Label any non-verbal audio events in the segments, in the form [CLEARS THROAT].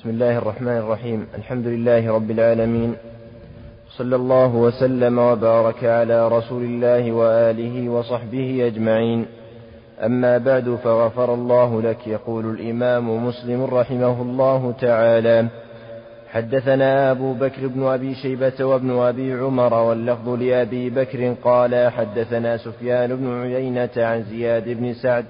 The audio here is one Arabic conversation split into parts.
بسم الله الرحمن الرحيم. الحمد لله رب العالمين. صلى الله وسلم وبارك على رسول الله وآله وصحبه أجمعين. أما بعد فغفر الله لك يقول الإمام مسلم رحمه الله تعالى. حدثنا أبو بكر بن أبي شيبة وابن أبي عمر واللفظ لأبي بكر قال حدثنا سفيان بن عيينة عن زياد بن سعد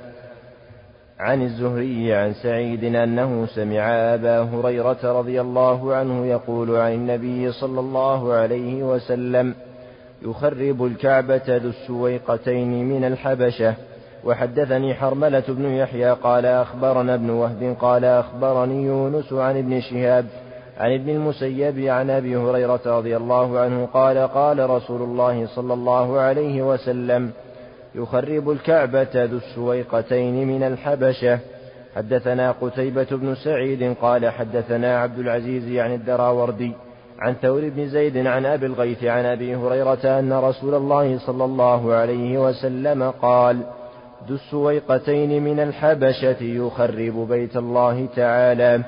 عن الزهري عن سعيد أنه سمع أبا هريرة رضي الله عنه يقول عن النبي صلى الله عليه وسلم يخرب الكعبة ذو السويقتين من الحبشة. وحدثني حرملة بن يحيى قال أخبرنا ابن وهب قال أخبرني يونس عن ابن شهاب عن ابن المسيب عن أبي هريرة رضي الله عنه قال قال رسول الله صلى الله عليه وسلم يخرب الكعبة ذو السويقتين من الحبشة. حدثنا قتيبة بن سعيد قال حدثنا عبد العزيز عن الدراوردي عن ثور بن زيد عن أبي الغيث عن أبي هريرة أن رسول الله صلى الله عليه وسلم قال ذو السويقتين من الحبشة يخرب بيت الله تعالى.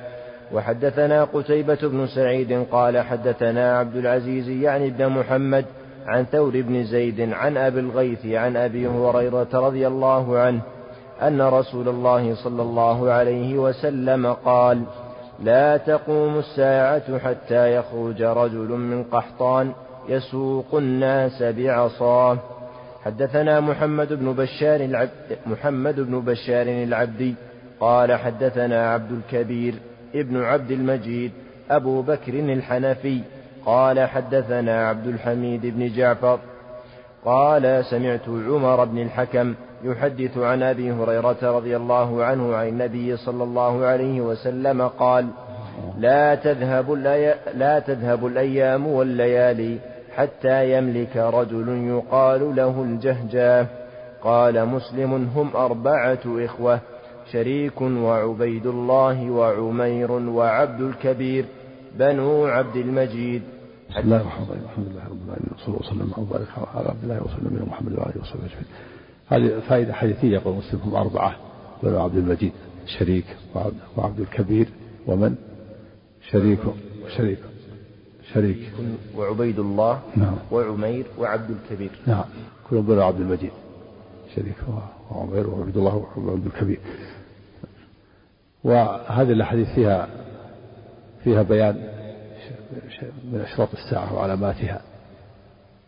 وحدثنا قتيبة بن سعيد قال حدثنا عبد العزيز يعني ابن محمد عن ثور بن زيد عن أبي الغيث عن أبي هريرة رضي الله عنه أن رسول الله صلى الله عليه وسلم قال لا تقوم الساعة حتى يخرج رجل من قحطان يسوق الناس بعصاه. حدثنا محمد بن بشار العبد محمد بن بشار العبدي قال حدثنا عبد الكبير ابن عبد المجيد أبو بكر الحنفي قال حدثنا عبد الحميد بن جعفر قال سمعت عمر بن الحكم يحدث عن أبي هريرة رضي الله عنه عن النبي صلى الله عليه وسلم قال لا تذهب لا تذهب الأيام والليالي حتى يملك رجل يقال له الجهجاه قال مسلم هم أربعة إخوة شريك وعبيد الله وعمير وعبد الكبير. بنو عبد المجيد. بسم الله الرحمن الرحيم. الحمد لله رب العالمين وصلى الله وسلم وبارك على عبد الله وسلم نبينا محمد وعلى آله وصحبه أجمعين. هذه فائدة حديثية يقول مسلم هم أربعة بنو عبد المجيد شريك وعبد, وعبد الكبير ومن؟ شريك شريك شريك. وعبيد الله نعم. وعمير وعبد الكبير. نعم. كلهم بنو عبد المجيد شريك وعمير وعبد الله وعبد الكبير. وهذه الأحاديث فيها فيها بيان من أشراط الساعة وعلاماتها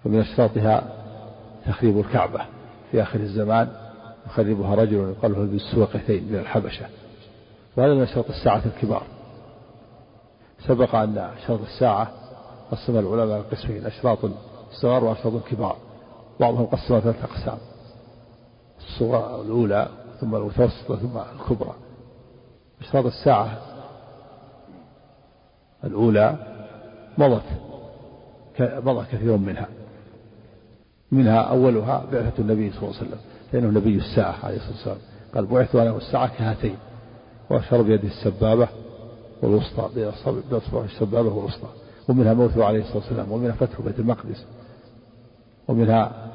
ومن أشراطها تخريب الكعبة في آخر الزمان يخربها رجل يقال له بالسوقتين من الحبشة. وهذا من أشراط الساعة الكبار. سبق أن أشراط الساعة قسم العلماء قسمين أشراط الصغار وأشراط الكبار بعضهم قسمها ثلاثة أقسام الصغرى الأولى ثم المتوسطة ثم الكبرى. أشراط الساعة الأولى مضت مضى كثير منها منها أولها بعثة النبي صلى الله عليه وسلم لأنه نبي الساعة عليه الصلاة والسلام. قال بعثت أنا والساعة كهاتين وأشار بيده السبابة والوسطى بأصبع السبابة والوسطى ومنها موته عليه الصلاة والسلام ومنها فتح بيت المقدس ومنها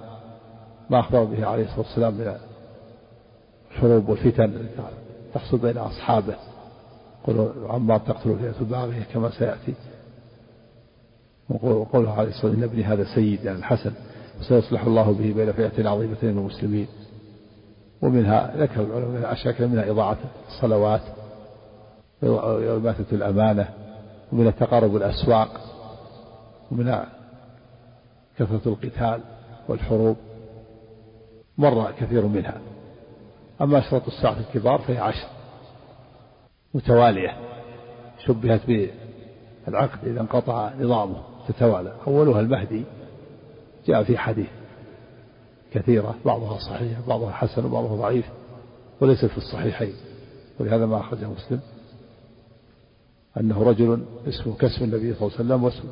ما أخبر به عليه الصلاة والسلام من الحروب والفتن تحصل بين أصحابه. قل عمار تقتل فئة الباغية كما سيأتي. وقوله عليه الصلاة والسلام ابني هذا سيد يعني الحسن وسيصلح الله به بين فئتين عظيمتين من المسلمين. ومنها ذكر العلماء أشياء منها إضاعة الصلوات وإماتة الأمانة ومن تقارب الأسواق ومن كثرة القتال والحروب. مر كثير منها. أما أشراط الساعة الكبار فهي عشر. متوالية شبهت بالعقد إذا انقطع نظامه تتوالى. أولها المهدي جاء في حديث كثيرة بعضها صحيح بعضها حسن وبعضها ضعيف وليس في الصحيحين. ولهذا ما أخرجه مسلم. أنه رجل اسمه كسم النبي صلى الله عليه وسلم واسم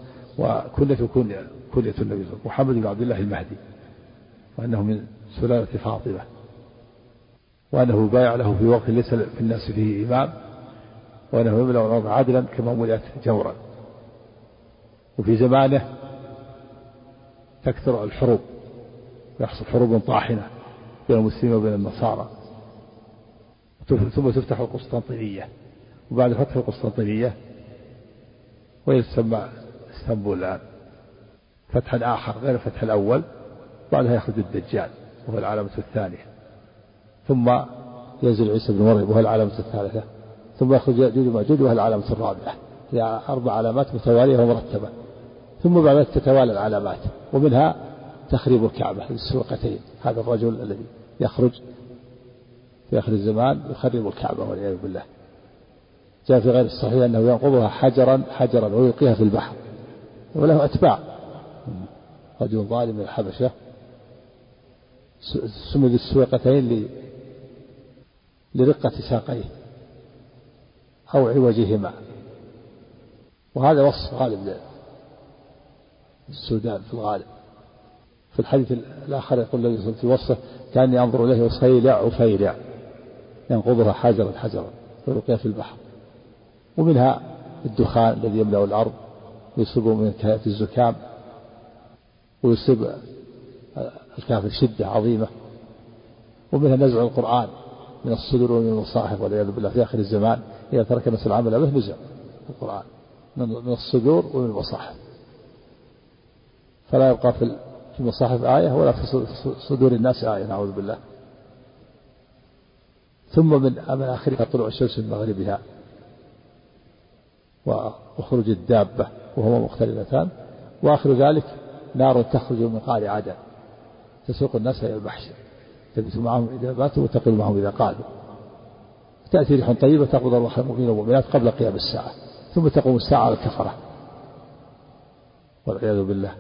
كنية كنية النبي صلى الله عليه وسلم محمد بن عبد الله المهدي وأنه من سلالة فاطمة وأنه بايع له في وقت ليس في الناس فيه إمام وأنه يملأ الأرض عدلا كما ملئت جورا. وفي زمانه تكثر الحروب يحصل حروب طاحنة بين المسلمين وبين النصارى. ثم تفتح القسطنطينية. وبعد فتح القسطنطينية وهي تسمى اسطنبول الآن فتحا آخر غير الفتح الأول بعدها يخرج الدجال وهو العلامة الثانية. ثم ينزل عيسى بن مريم وهو العلامة الثالثة. ثم يخرج يأجوج ومأجوج وهو العلامة الرابعة. هي أربع علامات متوالية ومرتبة. ثم بعد ذلك تتوالى العلامات. ومنها تخريب الكعبة بالسوقتين هذا الرجل الذي يخرج في آخر الزمان يخرب الكعبة والعياذ بالله. جاء في غير الصحيح أنه ينقضها حجرا حجرا ويلقيها في البحر. وله أتباع. رجل ظالم من الحبشة. سمد السويقتين لرقة ساقيه. أو عوجهما. وهذا وصف غالب السودان في الغالب. في الحديث الآخر يقول النبي في وصفه كأني أنظر إليه صيلع وفيلع ينقضها حجرا حجرا ويلقيها في البحر. ومنها الدخان الذي يملأ الأرض ويصيب من كهات الزكام ويصيب الكافر شدة عظيمة. ومنها نزع القرآن من الصدور ومن المصاحف والعياذ بالله في آخر الزمان. إذا ترك الناس العمل به نزع القرآن من الصدور ومن المصاحف. فلا يبقى في المصاحف آية ولا في صدور الناس آية نعوذ بالله. ثم من من آخرها طلوع الشمس من مغربها وخروج الدابة وهما مختلفتان. وآخر ذلك نار تخرج من قار عدن تسوق الناس إلى المحشر تبت معهم إذا ماتوا وتقل معهم إذا قالوا. تأتي ريح طيبة تقبض أرواح المؤمنين والمؤمنات قبل قيام الساعة ثم تقوم الساعة على الكفرة. والعياذ بالله.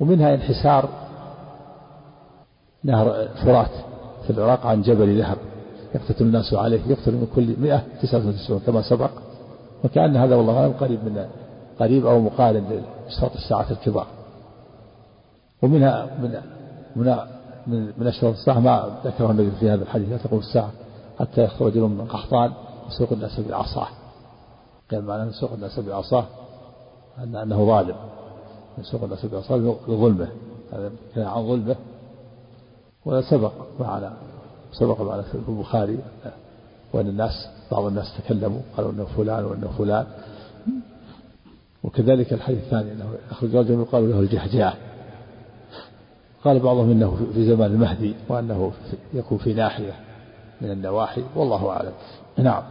ومنها انحسار نهر فرات في العراق عن جبل ذهب يقتتل الناس عليه يقتل من كل مئة تسعة وتسعون كما سبق. وكأن هذا والله أعلم قريب من قريب أو مقارن لأشراط الساعة الكبار. ومنها من من من, من أشراط الساعة ما ذكره النبي في هذا الحديث لا تقوم الساعة. حتى يخرج من قحطان يسوق الناس بعصاه قال معنى يسوق الناس بعصاه أن أنه ظالم. يسوق الناس بعصاه لظلمه. هذا كان عن ظلمه. وسبق معنا. سبق معنا في البخاري وأن الناس بعض الناس تكلموا قالوا أنه فلان وأنه فلان. وكذلك الحديث الثاني أنه أخرج رجل يقال له الجهجاه. قال بعضهم إنه في زمان المهدي وأنه يكون في ناحية. من النواحي والله أعلم. نعم.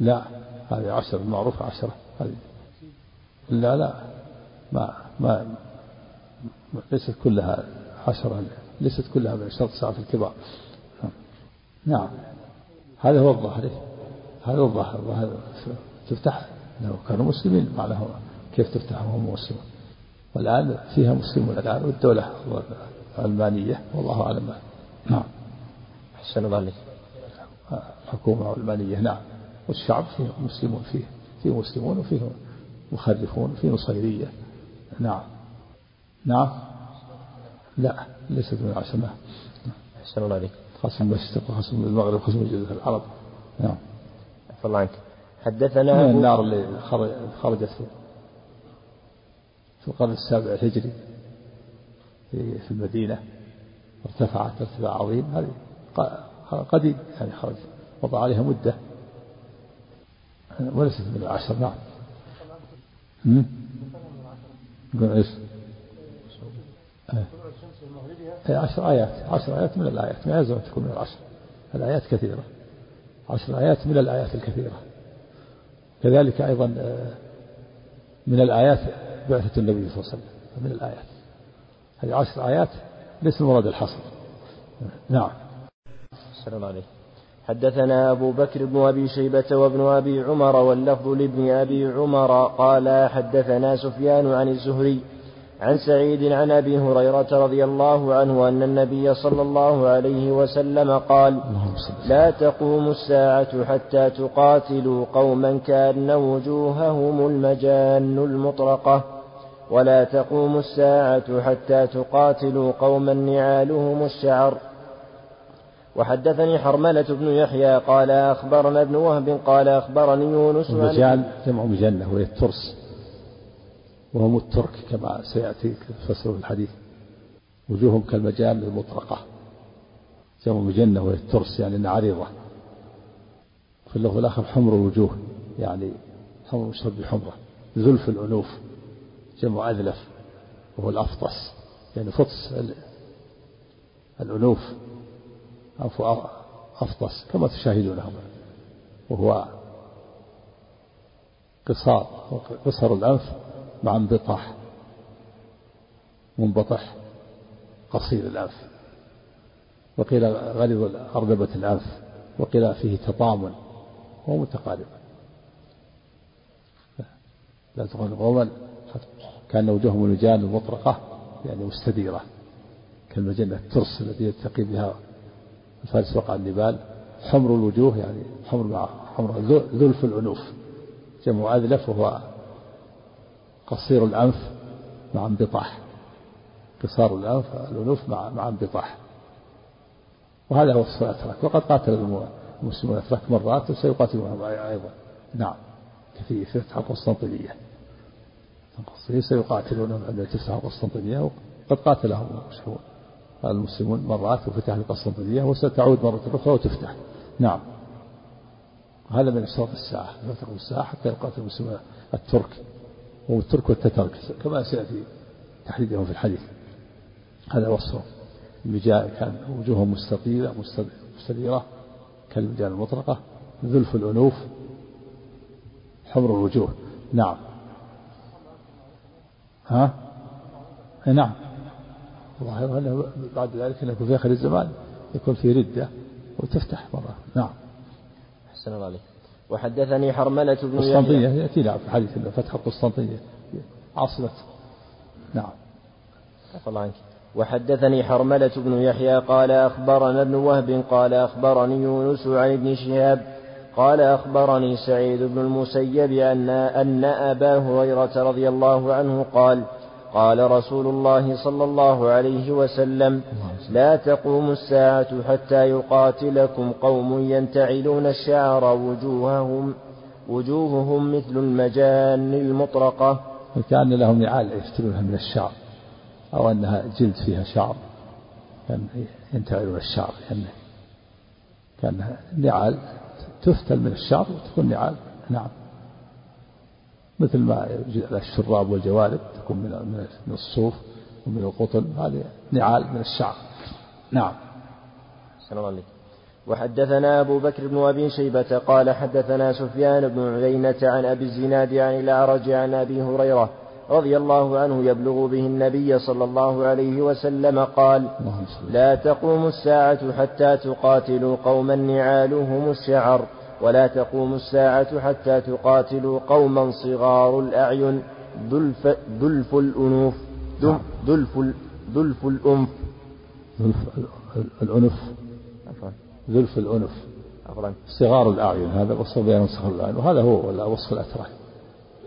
لا هذه عشرة المعروفة عشرة. هذه. لا لا. ما ما ليست كلها عشرة ليست كلها من شرط ساعة الكبار. نعم. هذا هو الظاهر. هذا الظاهر. الظاهر تفتح لو كانوا مسلمين معناه كيف تفتح وهم مسلمون؟ والآن فيها مسلمون الآن والدولة علمانية والله أعلم. نعم. أحسن الله عليك حكومة علمانية نعم. والشعب فيه مسلمون فيه فيه مسلمون وفيه مخرفون فيه نصيرية. نعم. نعم. لا ليست من العشرة أحسن الله عليك. خاصة المشرق وخاصة المغرب وخاصة جزيرة العرب. نعم. عفى الله عنك حدثنا من النار اللي خرجت في القرن السابع الهجري في المدينة. ارتفعت ارتفاع عظيم. هذه قديم يعني خرج. وضع عليها مدة. وليست من العشر نعم. يقول إيش؟ إيه، عشر آيات. عشر آيات من الآيات. ما يلزم تكون من العشر. الآيات كثيرة. عشر آيات من الآيات الكثيرة. كذلك أيضا آه، من الآيات بعثة النبي صلى الله عليه وسلم. من الآيات. هذه عشر آيات ليس المراد الحصر. نعم. السلام عليكم حدثنا أبو بكر بن أبي شيبة وابن أبي عمر واللفظ لابن أبي عمر قال حدثنا سفيان عن الزهري عن سعيد عن أبي هريرة رضي الله عنه أن النبي صلى الله عليه وسلم قال لا تقوم الساعة حتى تقاتلوا قوما كأن وجوههم المجان المطرقة. ولا تقوم الساعة حتى تقاتلوا قوما نعالهم الشعر. وحدثني حرملة بن يحيى قال أخبرنا ابن وهب قال أخبرني يونس المجان جمع مجنة وهي الترس. وهم الترك كما سيأتي فسر الحديث. وجوههم كالمجان المطرقة. جمع مجنة وهي الترس يعني أنها عريضة. في اللغة الآخر حمر الوجوه يعني حمر مشتق بحمرة. ذلف الأنوف جمع أذلف وهو الأفطس يعني فطس الأنوف. أفطس كما تشاهدونه وهو قصار قصر الأنف مع انبطاح منبطح قصير الأنف. وقيل غلظ أرغبة الأنف وقيل فيه تطامن هو متقارب. لا تقول قوما كان وجوههم الوجان المطرقة يعني مستديرة كالمجنة الترس التي يتقي بها الفارس وقع النبال حمر الوجوه يعني حمر مع حمر ذلف الأنوف جمع أذلف وهو قصير الأنف مع انبطاح. قصار الأنف الأنوف مع مع انبطاح. وهذا هو وصف الأتراك وقد قاتل المسلمون الأتراك مرات وسيقاتلونهم أيضا. نعم. في فتح القسطنطينية سيقاتلونهم عندما تفتح القسطنطينية وقد قاتلهم المسلمون. مرات وفتح القسطنطينية وستعود مرة أخرى وتفتح. نعم. هذا من أشراط الساعة لا تقوم الساعة حتى يقاتل المسلمون الترك والترك والتترك كما سيأتي تحديدهم في الحديث. هذا وصفهم المجاء كان وجوههم مستطيلة مستديرة كالمجال المطرقة ذلف الأنوف حمر الوجوه. نعم. ها؟ نعم. ظاهر أنه بعد ذلك أنه في آخر الزمان يكون في ردة وتفتح مرة. نعم. أحسن الله عليك وحدثني حرملة بن قسطنطينية يأتي نعم في حديث فتح القسطنطينية عاصمة. نعم. الله عنك. وحدثني حرملة بن يحيى قال أخبرنا ابن وهب قال أخبرني يونس عن ابن شهاب قال أخبرني سعيد بن المسيب أن أن أبا هريرة رضي الله عنه قال قال رسول الله صلى الله عليه وسلم لا تقوم الساعة حتى يقاتلكم قوم ينتعلون الشعر وجوههم وجوههم مثل المجان المطرقة. وكأن لهم نعال يفتلونها من الشعر أو أنها جلد فيها شعر ينتعلون الشعر يعني كأنها نعال تفتل من الشعر وتكون نعال نعم. مثل ما الشراب والجوارب تكون من من الصوف ومن القطن هذه نعال من الشعر. نعم. السلام عليكم. وحدثنا أبو بكر بن أبي شيبة قال حدثنا سفيان بن عيينة عن أبي الزناد عن الأعرج عن أبي هريرة رضي الله عنه يبلغ به النبي صلى الله عليه وسلم قال لا تقوم الساعة حتى تقاتلوا قوما نعالهم الشعر. ولا تقوم الساعة حتى تقاتلوا قوما صغار الأعين دلف, دلف الأنوف. دلف, دلف الأنف دلف الأنف. ذلف الأنف صغار الأعين هذا وصف بيان صغار الأعين وهذا هو وصف الأتراك.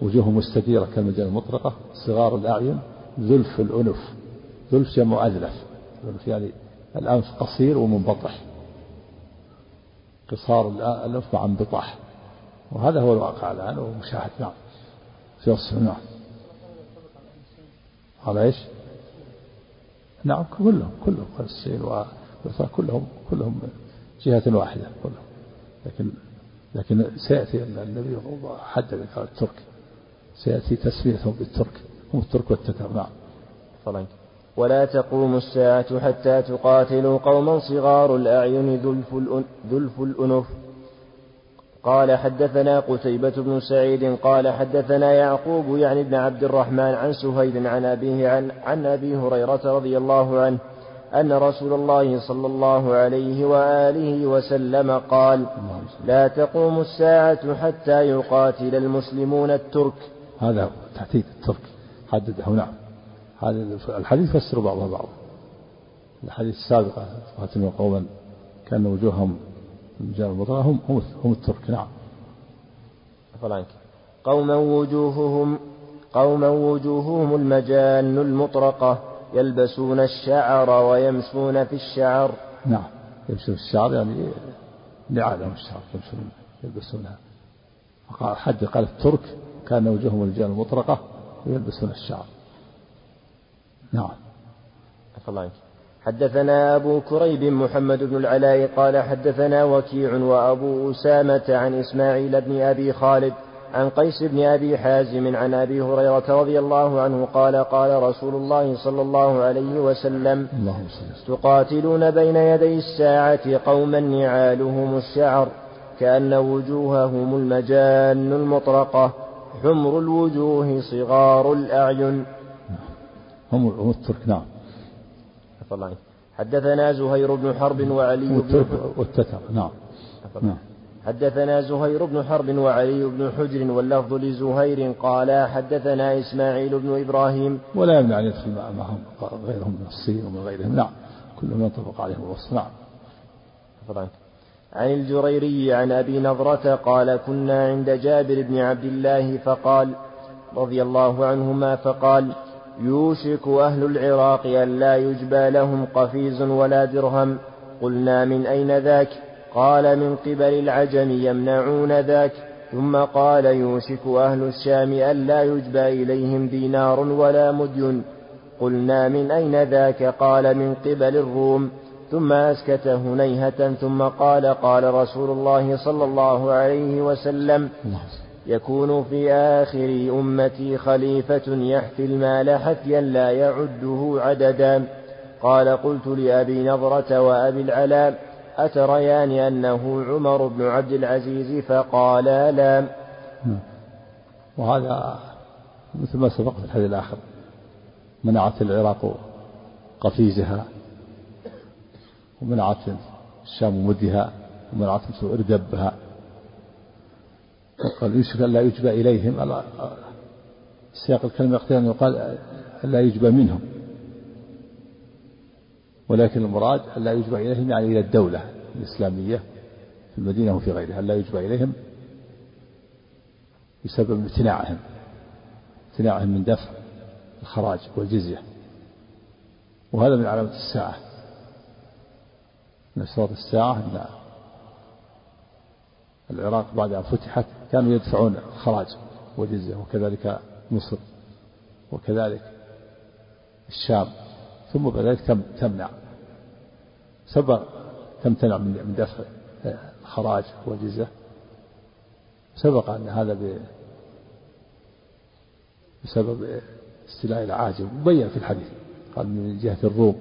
وجوه مستديرة كالمجال المطرقة صغار الأعين ذلف الأنف ذلف جمع أذلف ذلف يعني الأنف قصير ومنبطح. قصار الأنف مع انبطاح. وهذا هو الواقع الآن ومشاهد نعم. في وصف نعم. على إيش؟ نعم كلهم كلهم الصين كلهم كلهم جهة واحدة كلهم. لكن لكن سيأتي النبي حدد الترك. سيأتي تسميتهم بالترك هم الترك والتتر. نعم. ولا تقوم الساعة حتى تقاتلوا قوما صغار الأعين ذلف الأنف قال حدثنا قتيبة بن سعيد قال حدثنا يعقوب يعني ابن عبد الرحمن عن سهيل عن أبيه عن, عن أبي هريرة رضي الله عنه أن رسول الله صلى الله عليه وآله وسلم قال لا تقوم الساعة حتى يقاتل المسلمون الترك. هذا تحديد الترك. حدده نعم هذا الحديث يفسر بعضها بعضا. الحديث السابقة قاتلوا قوما كان وجوههم رجال المطرة هم هم, هم الترك نعم. عنك. قوما وجوههم قوما وجوههم المجان المطرقة يلبسون الشعر ويمشون في الشعر. نعم. يمشون في الشعر يعني نعالهم الشعر يمشون يلبسونها. حد قال الترك كان وجوههم الرجال المطرقة ويلبسون الشعر. نعم. الله حدثنا أبو كريب محمد بن العلاء قال حدثنا وكيع وأبو أسامة عن إسماعيل بن أبي خالد عن قيس بن أبي حازم عن أبي هريرة رضي الله عنه قال قال رسول الله صلى الله عليه وسلم تقاتلون بين يدي الساعة قوما نعالهم الشعر كأن وجوههم المجان المطرقة حمر الوجوه صغار الأعين هم الترك نعم. حدثنا زهير بن حرب وعلي بن والتتر نعم. نعم. حدثنا زهير بن حرب وعلي بن حجر واللفظ لزهير قال حدثنا إسماعيل بن إبراهيم. ولا يمنع أن يدخل معهم غيرهم من الصين ومن غيرهم نعم. كلهم ينطبق عليهم الوصف نعم. عن الجريري عن أبي نضرة قال كنا عند جابر بن عبد الله فقال رضي الله عنهما فقال يوشك أهل العراق أن لا يجبى لهم قفيز ولا درهم. قلنا من أين ذاك؟ قال من قبل العجم يمنعون ذاك. ثم قال يوشك أهل الشام أن لا يجبى إليهم دينار ولا مدين قلنا من أين ذاك؟ قال من قبل الروم. ثم أسكت هنيهة ثم قال قال رسول الله صلى الله عليه وسلم يكون في آخر أمتي خليفة يحفي المال حفيا لا يعده عددا. قال قلت لأبي نضرة وأبي العلاء أتريان أنه عمر بن عبد العزيز؟ فقالا لا. وهذا مثل ما سبق في الحديث الآخر منعت العراق قفيزها ومنعت الشام مدها ومنعت إردبها قال أن لا يجبى إليهم. سياق الكلمة يقتضي أن يقال لا يجبى منهم. ولكن المراد أن لا يجبى إليهم يعني إلى الدولة الإسلامية في المدينة وفي غيرها. أن لا يجبى إليهم بسبب امتناعهم. امتناعهم من دفع الخراج والجزية. وهذا من علامة الساعة. من الساعة العراق بعد أن فتحت كانوا يدفعون الخراج والجزية وكذلك مصر وكذلك الشام ثم بعد ذلك تمنع. سبق تمتنع من دفع الخراج والجزية سبق أن هذا بسبب استيلاء العاجم. مبين في الحديث قال من جهة الروم.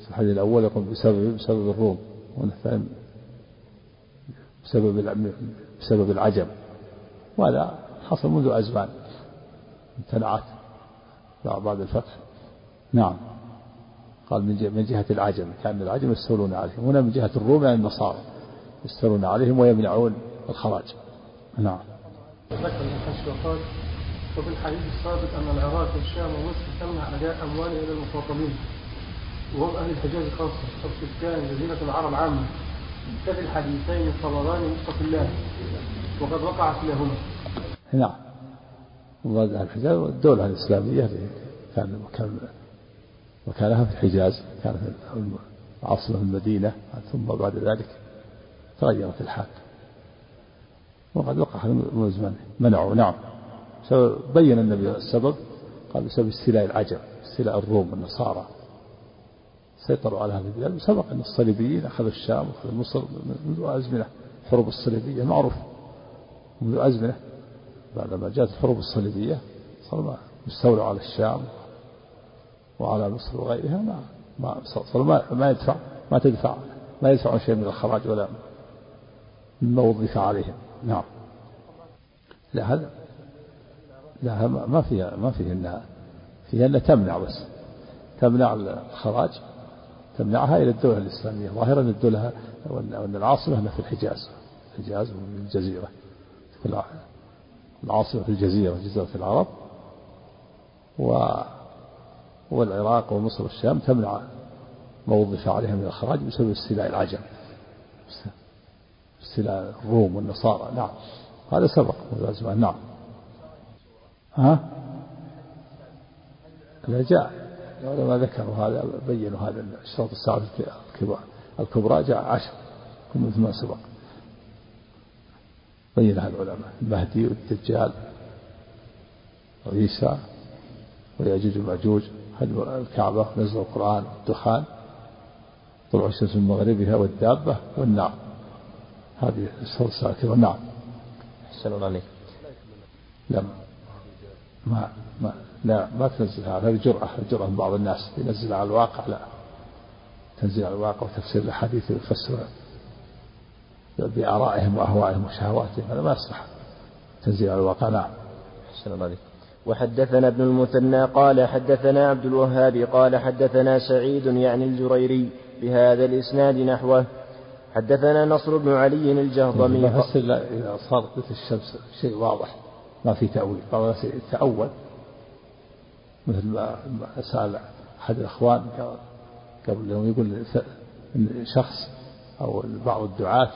في الحديث الأول يقول بسبب بسبب الروم. والثاني بسبب بسبب العجم وهذا حصل منذ أزمان. امتنعت بعد الفتح. نعم. قال من جهة العجم. كان العجم يستولون عليهم. هنا من جهة الروم يعني النصارى. يستولون عليهم ويمنعون الخراج. نعم. ذكر وقال وفي الحديث السابق أن العراق والشام ومصر تمنع أداء أموالها إلى المخاطبين وهم أهل الحجاز خاصة. والسكان جزيرة العرب عامة. كفي الحديثين الصبران مستقلان وقد وقع كلاهما نعم. ومراد الحجاز الدولة الإسلامية كان مكان مكانها في الحجاز كانت عاصمة المدينة ثم بعد ذلك تغيرت الحال. وقد وقع من زمان منعوا نعم. بين النبي السبب قال بسبب استيلاء العجم استيلاء الروم والنصارى. سيطروا على هذه البلاد. وسبق أن الصليبيين أخذوا الشام وأخذوا مصر منذ أزمنة حروب الصليبية. معروف منذ أزمنة بعدما جاءت الحروب الصليبية صاروا يستولوا على الشام وعلى مصر وغيرها. ما ما صاروا ما, ما يدفع ما تدفع ما يدفعون شيء من الخراج ولا مما وظف عليهم. نعم. لا هذا لا ما فيها ما فيها انها فيها إنها تمنع بس. تمنع الخراج. تمنعها إلى الدولة الإسلامية. ظاهرا الدولة وأن العاصمة هنا في الحجاز. الحجاز والجزيرة العاصمة في الجزيرة جزيرة العرب. و والعراق ومصر والشام تمنع ما وظف عليها من الخراج بسبب استيلاء العجم. استيلاء الروم والنصارى. نعم. هذا سبق. نعم. ها؟ لا جاء. العلماء ذكروا هذا بينوا هذا شرط الساعة الكبرى الكبرى جاء عشر مثل ما سبق. بينها العلماء المهدي والدجال وعيسى ويأجوج ومأجوج الكعبة نزل القرآن والدخان طلوع الشمس من مغربها والدابة والنار. هذه الساعة الكبرى. نعم. أحسن عليك. لا ما ما لا ما تنزل هذا هذه جرأة جرأة من بعض الناس. ينزل على الواقع لا. تنزيل على الواقع وتفسير الأحاديث ويفسر بآرائهم وأهوائهم وشهواتهم. هذا ما يصلح. تنزيل على الواقع نعم. أحسن الله وحدثنا ابن المثنى قال حدثنا عبد الوهاب قال حدثنا سعيد يعني الجريري بهذا الإسناد نحوه. حدثنا نصر بن علي الجهضمي إذا صارت مثل الشمس شيء واضح ما في تأويل. بعض الناس يتأول. مثل ما سأل أحد الإخوان قبل يوم يقول إن شخص أو بعض الدعاة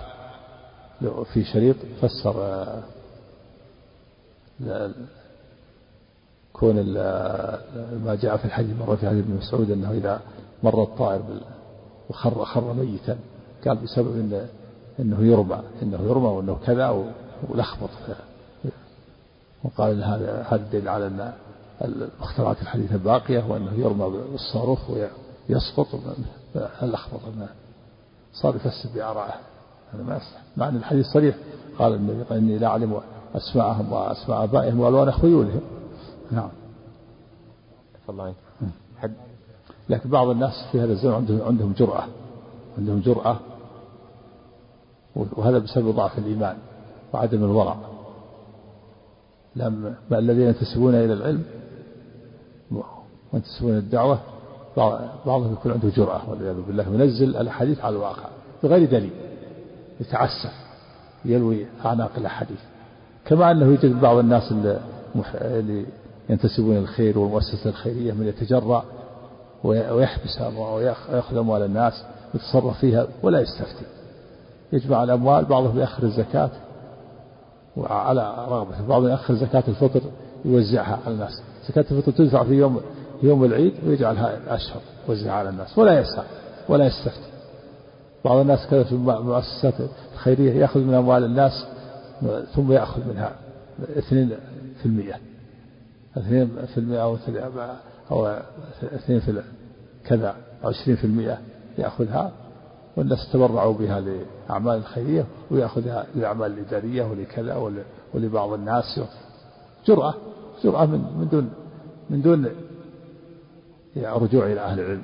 في شريط فسر آه، كون ما جاء في الحديث مرة في حديث ابن مسعود أنه إذا مر الطائر وخر خر ميتا قال بسبب إنه, إنه يرمى إنه يرمى وإنه كذا ولخبط وقال إن هذا هذا على أن المخترعات الحديثة باقية وأنه يرمى بالصاروخ ويسقط لخبط صار يفسر بآرائه هذا ما يصلح مع أن الحديث صريح. قال النبي إني لا أعلم أسماءهم وأسماء آبائهم وألوان خيولهم. نعم. الله حد. لكن بعض الناس في هذا الزمن عندهم عندهم جرأة. عندهم جرأة وهذا بسبب ضعف الإيمان وعدم الورع. لما الذين ينتسبون إلى العلم وينتسبون الدعوة بعضهم يكون عنده جرأة والعياذ بالله ينزل الأحاديث على الواقع بغير دليل يتعسف يلوي أعناق الأحاديث. كما أنه يوجد بعض الناس اللي ينتسبون الخير والمؤسسة الخيرية من يتجرأ ويحبس ويأخذ أموال الناس يتصرف فيها ولا يستفتي. يجمع الأموال بعضهم يأخر الزكاة وعلى رغبته بعضهم يأخر زكاة الفطر يوزعها على الناس. زكاة الفطر تدفع في يوم يوم العيد ويجعلها أشهر يوزعها على الناس ولا يسعى ولا يستفتي بعض الناس كذا في المؤسسات الخيرية يأخذ من أموال الناس ثم يأخذ منها اثنين في المئة. اثنين في المئة أو أو اثنين في كذا أو عشرين في المئة يأخذها والناس تبرعوا بها لأعمال الخيرية ويأخذها للأعمال الإدارية ولكذا ولبعض الناس. جرأة جرأة من من دون من دون رجوع إلى أهل العلم.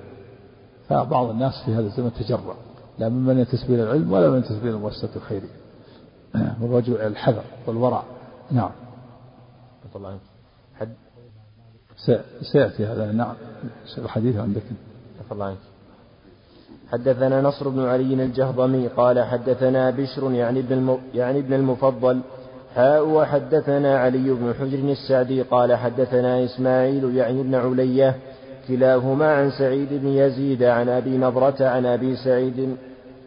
فبعض الناس في هذا الزمن تجرأ لا ممن ينتسب إلى العلم ولا من ينتسب إلى المؤسسة الخيرية [CLEARS THROAT] والرجوع إلى الحذر والورع نعم. الله حد؟ سيأتي هذا. نعم. الحديث عندك الله عنك. حدثنا نصر بن علي الجهضمي قال حدثنا بشر يعني ابن يعني ابن المفضل. حاء وحدثنا علي بن حجر السعدي قال حدثنا إسماعيل يعني ابن علية كلاهما عن سعيد بن يزيد عن أبي نضرة عن أبي سعيد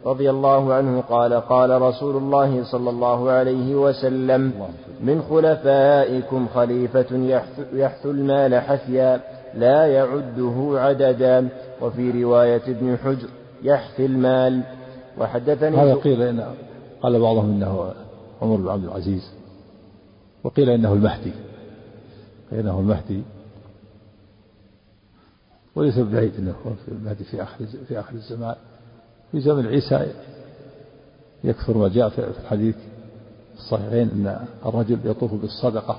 رضي الله عنه قال قال رسول الله صلى الله عليه وسلم من خلفائكم خليفة يحث المال حثيا لا يعده عددا. وفي رواية ابن حجر يحثي المال. وحدثني هذا قيل إن قال بعضهم إنه عمر بن عبد العزيز وقيل إنه المهدي قيل إنه المهدي وليس بعيد إنه المهدي في آخر في آخر الزمان. في زمن عيسى يكثر ما جاء في الحديث الصحيحين أن الرجل يطوف بالصدقة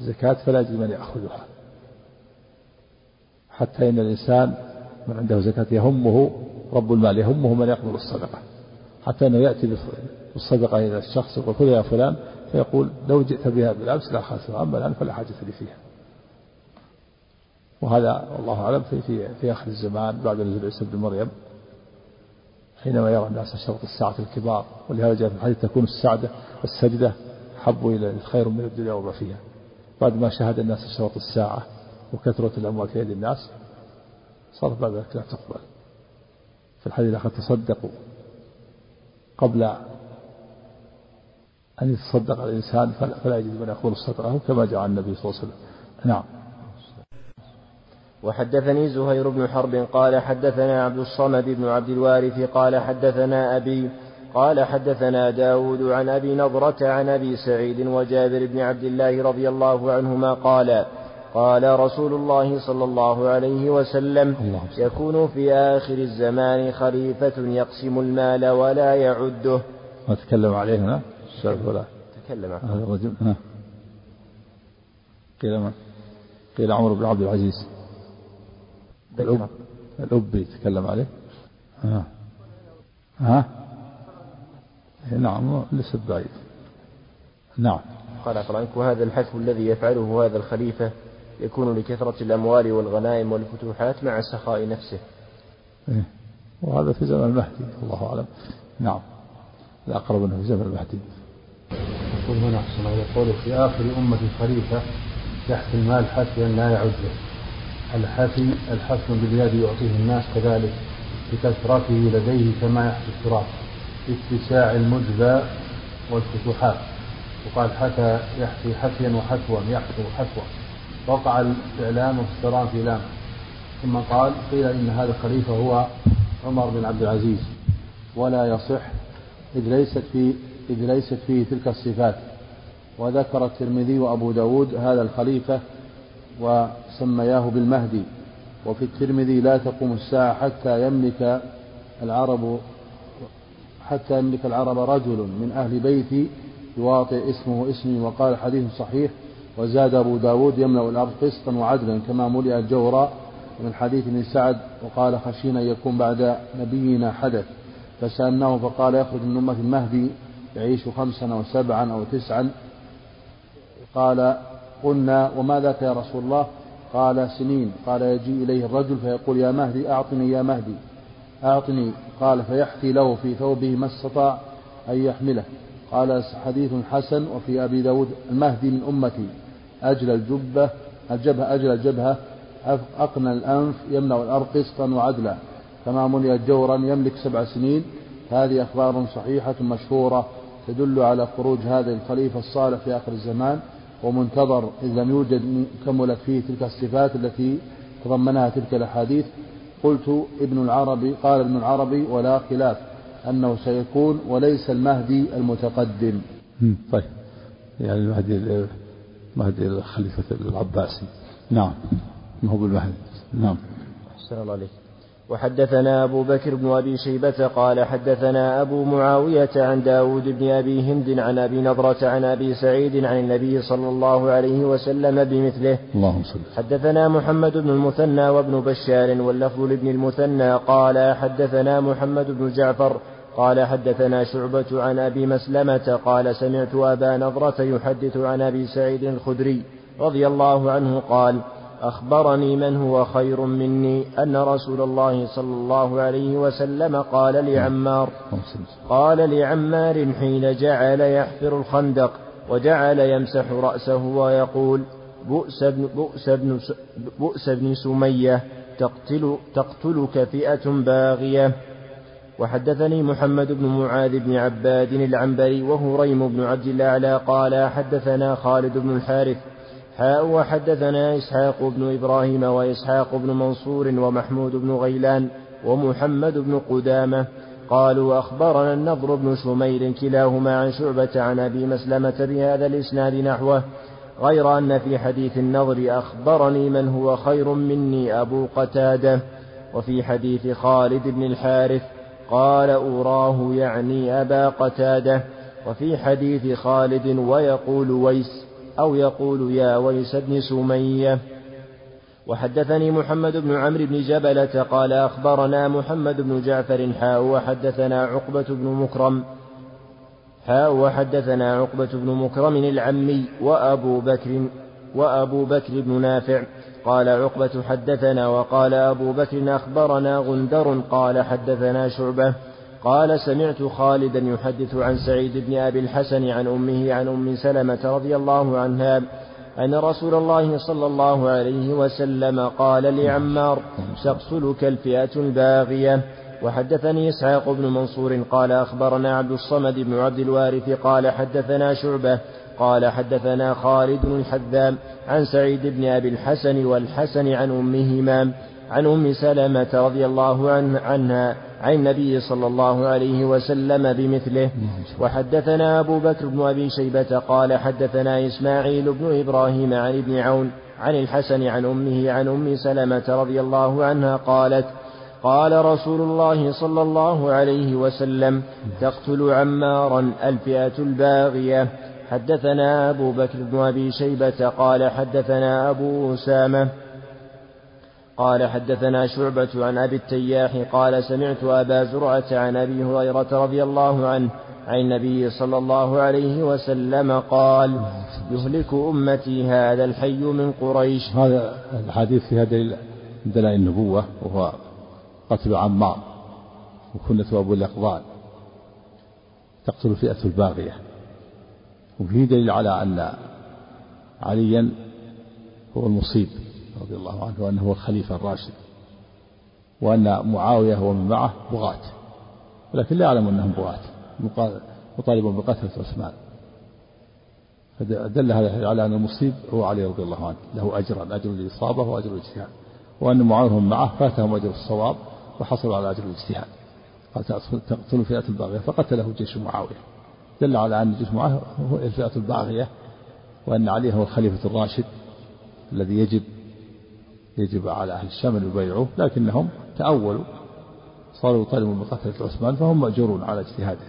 الزكاه فلا يجد من يأخذها. حتى إن الإنسان من عنده زكاة يهمه رب المال يهمه من يقبل الصدقة. حتى إنه يأتي بالصدقة إلى الشخص يقول خذها يا فلان فيقول لو جئت بها بالأمس لا خاسرها أما الآن فلا حاجة لي فيها. وهذا والله أعلم في, في, في آخر الزمان بعد نزول عيسى بن مريم حينما يرى الناس شرط الساعة الكبار ولهذا جاء في الحديث تكون السعدة والسجدة حبوا إلى الخير من الدنيا وما فيها. بعد ما شاهد الناس شرط الساعة وكثرة الأموال في يد الناس صارت بعد ذلك لا تقبل. في الحديث لقد تصدقوا قبل أن يتصدق الإنسان فلا يجد من يقبل الصدقة كما جاء النبي صلى الله عليه وسلم. نعم. وحدثني زهير بن حرب قال حدثنا عبد الصمد بن عبد الوارث قال حدثنا أبي قال حدثنا داود عن أبي نضرة عن أبي سعيد وجابر بن عبد الله رضي الله عنهما قال قال رسول الله صلى الله عليه وسلم يكون في آخر الزمان خليفة يقسم المال ولا يعده. ما تكلم عليه هنا؟ ولا. تكلم. هذا الرجل قيل؟ قيل عمر بن عبد العزيز. الأب الأب يتكلم عليه. ها ها؟ نعم ليس بعيد. نعم. قال عنك وهذا الحث الذي يفعله هذا الخليفة يكون لكثرة الأموال والغنائم والفتوحات مع سخاء نفسه. إيه؟ وهذا في زمن المهدي الله أعلم. نعم. الأقرب أنه في زمن المهدي. يقول هنا أحسن يقول في آخر أمة خليفة يحفي المال حفيا لا يعده الحفي الحفن باليد يعطيه الناس كذلك بكثرته لديه كما يحفي التراب. اتساع المجبى والفتوحات. وقال حكى يحفي حفيا وحفوا يحفو حفوا وقع الإعلام والسران في لام. ثم قال قيل إن هذا الخليفة هو عمر بن عبد العزيز. ولا يصح إذ ليست في إذ ليست فيه تلك الصفات. وذكر الترمذي وأبو داود هذا الخليفة وسمياه بالمهدي. وفي الترمذي لا تقوم الساعة حتى يملك العرب حتى يملك العرب رجل من أهل بيتي يواطئ اسمه اسمي وقال حديث صحيح. وزاد أبو داود يملأ الأرض قسطا وعدلا كما ملئت جورا من حديث ابن سعد وقال خشينا أن يكون بعد نبينا حدث. فسألناه فقال يخرج من أمة المهدي يعيش خمسا أو سبعا أو تسعا. قال قلنا وما ذاك يا رسول الله؟ قال سنين. قال يجي إليه الرجل فيقول يا مهدي أعطني يا مهدي. أعطني. قال فيحثي له في ثوبه ما استطاع أن يحمله. قال حديث حسن وفي أبي داود المهدي من أمتي. أجل الجبة الجبهة أجل الجبهة. أقنى الأنف يمنع الأرض قسطا وعدلا. كما ملئت جورا يملك سبع سنين. هذه أخبار صحيحة مشهورة تدل على خروج هذا الخليفة الصالح في آخر الزمان. ومنتظر إذ لم يوجد كملت فيه تلك الصفات التي تضمنها تلك الأحاديث. قلت ابن العربي قال ابن العربي ولا خلاف أنه سيكون وليس المهدي المتقدم. طيب. يعني المهدي مهدي الخليفة العباسي. نعم. ما هو بالمهدي؟ نعم. أحسن الله عليك وحدثنا أبو بكر بن أبي شيبة قال حدثنا أبو معاوية عن داود بن أبي هند عن أبي نضرة عن أبي سعيد عن النبي صلى الله عليه وسلم بمثله. اللهم صل حدثنا محمد بن المثنى وابن بشار واللفظ لابن المثنى قال حدثنا محمد بن جعفر قال حدثنا شعبة عن أبي مسلمة قال سمعت أبا نضرة يحدث عن أبي سعيد الخدري رضي الله عنه قال أخبرني من هو خير مني أن رسول الله صلى الله عليه وسلم قال لعمار قال لعمار حين جعل يحفر الخندق وجعل يمسح رأسه ويقول بؤس بن, بؤس بن, بؤس بن سمية تقتل تقتلك فئة باغية. وحدثني محمد بن معاذ بن عباد العنبري وهريم بن عبد الأعلى قال حدثنا خالد بن الحارث وحدثنا إسحاق بن إبراهيم وإسحاق بن منصور ومحمود بن غيلان ومحمد بن قدامة قالوا أخبرنا النضر بن شمير كلاهما عن شعبة عن أبي مسلمة بهذا الإسناد نحوه غير أن في حديث النضر أخبرني من هو خير مني أبو قتادة وفي حديث خالد بن الحارث قال أراه يعني أبا قتادة وفي حديث خالد ويقول ويس أو يقول يا ويس بن سمية. وحدثني محمد بن عمرو بن جبلة قال أخبرنا محمد بن جعفر. حاء وحدثنا عقبة بن مكرم. حاء وحدثنا عقبة بن مكرم العمي وأبو بكر وأبو بكر بن نافع. قال عقبة حدثنا وقال أبو بكر أخبرنا غندر قال حدثنا شعبة. قال سمعت خالدا يحدث عن سعيد بن أبي الحسن عن أمه عن أم سلمة رضي الله عنها أن رسول الله صلى الله عليه وسلم قال لعمار سقتلك الفئة الباغية. وحدثني إسحاق بن منصور قال أخبرنا عبد الصمد بن عبد الوارث قال حدثنا شعبة قال حدثنا خالد الحذام عن سعيد بن أبي الحسن والحسن عن أمهما. عن أم سلمة رضي الله عنها عن النبي صلى الله عليه وسلم بمثله. وحدثنا أبو بكر بن أبي شيبة قال حدثنا إسماعيل بن إبراهيم عن ابن عون عن الحسن عن أمه عن أم سلمة رضي الله عنها قالت قال رسول الله صلى الله عليه وسلم تقتل عمارا الفئة الباغية. حدثنا أبو بكر بن أبي شيبة قال حدثنا أبو أسامة قال حدثنا شعبة عن أبي التياح قال سمعت أبا زرعة عن أبي هريرة رضي الله عنه عن النبي صلى الله عليه وسلم قال يهلك أمتي هذا الحي من قريش. هذا الحديث فيها دليل دلائل النبوة وهو قتل عمار وكنة أبو الأقضال تقتل فئة الباغية. وفيه دليل على أن عليا هو المصيب. رضي الله عنه وأنه هو الخليفة الراشد وأن معاوية ومن معه بغاة ولكن لا يعلم أنهم بغاة مطالب بقتل عثمان. فدل هذا على أن المصيب هو علي رضي الله عنه له أجران أجر الإصابة وأجر الاجتهاد وأن معاوية معه فأتهم أجر الصواب وحصلوا على أجر الاجتهاد. قال تقتل فئة الباغية فقتله جيش معاوية. دل على أن جيش معاوية هو الفئة الباغية وأن علي هو الخليفة الراشد الذي يجب يجب على أهل الشام أن يبايعوه لكنهم تأولوا صاروا يطالبون بقتلة عثمان فهم مأجورون على اجتهاده.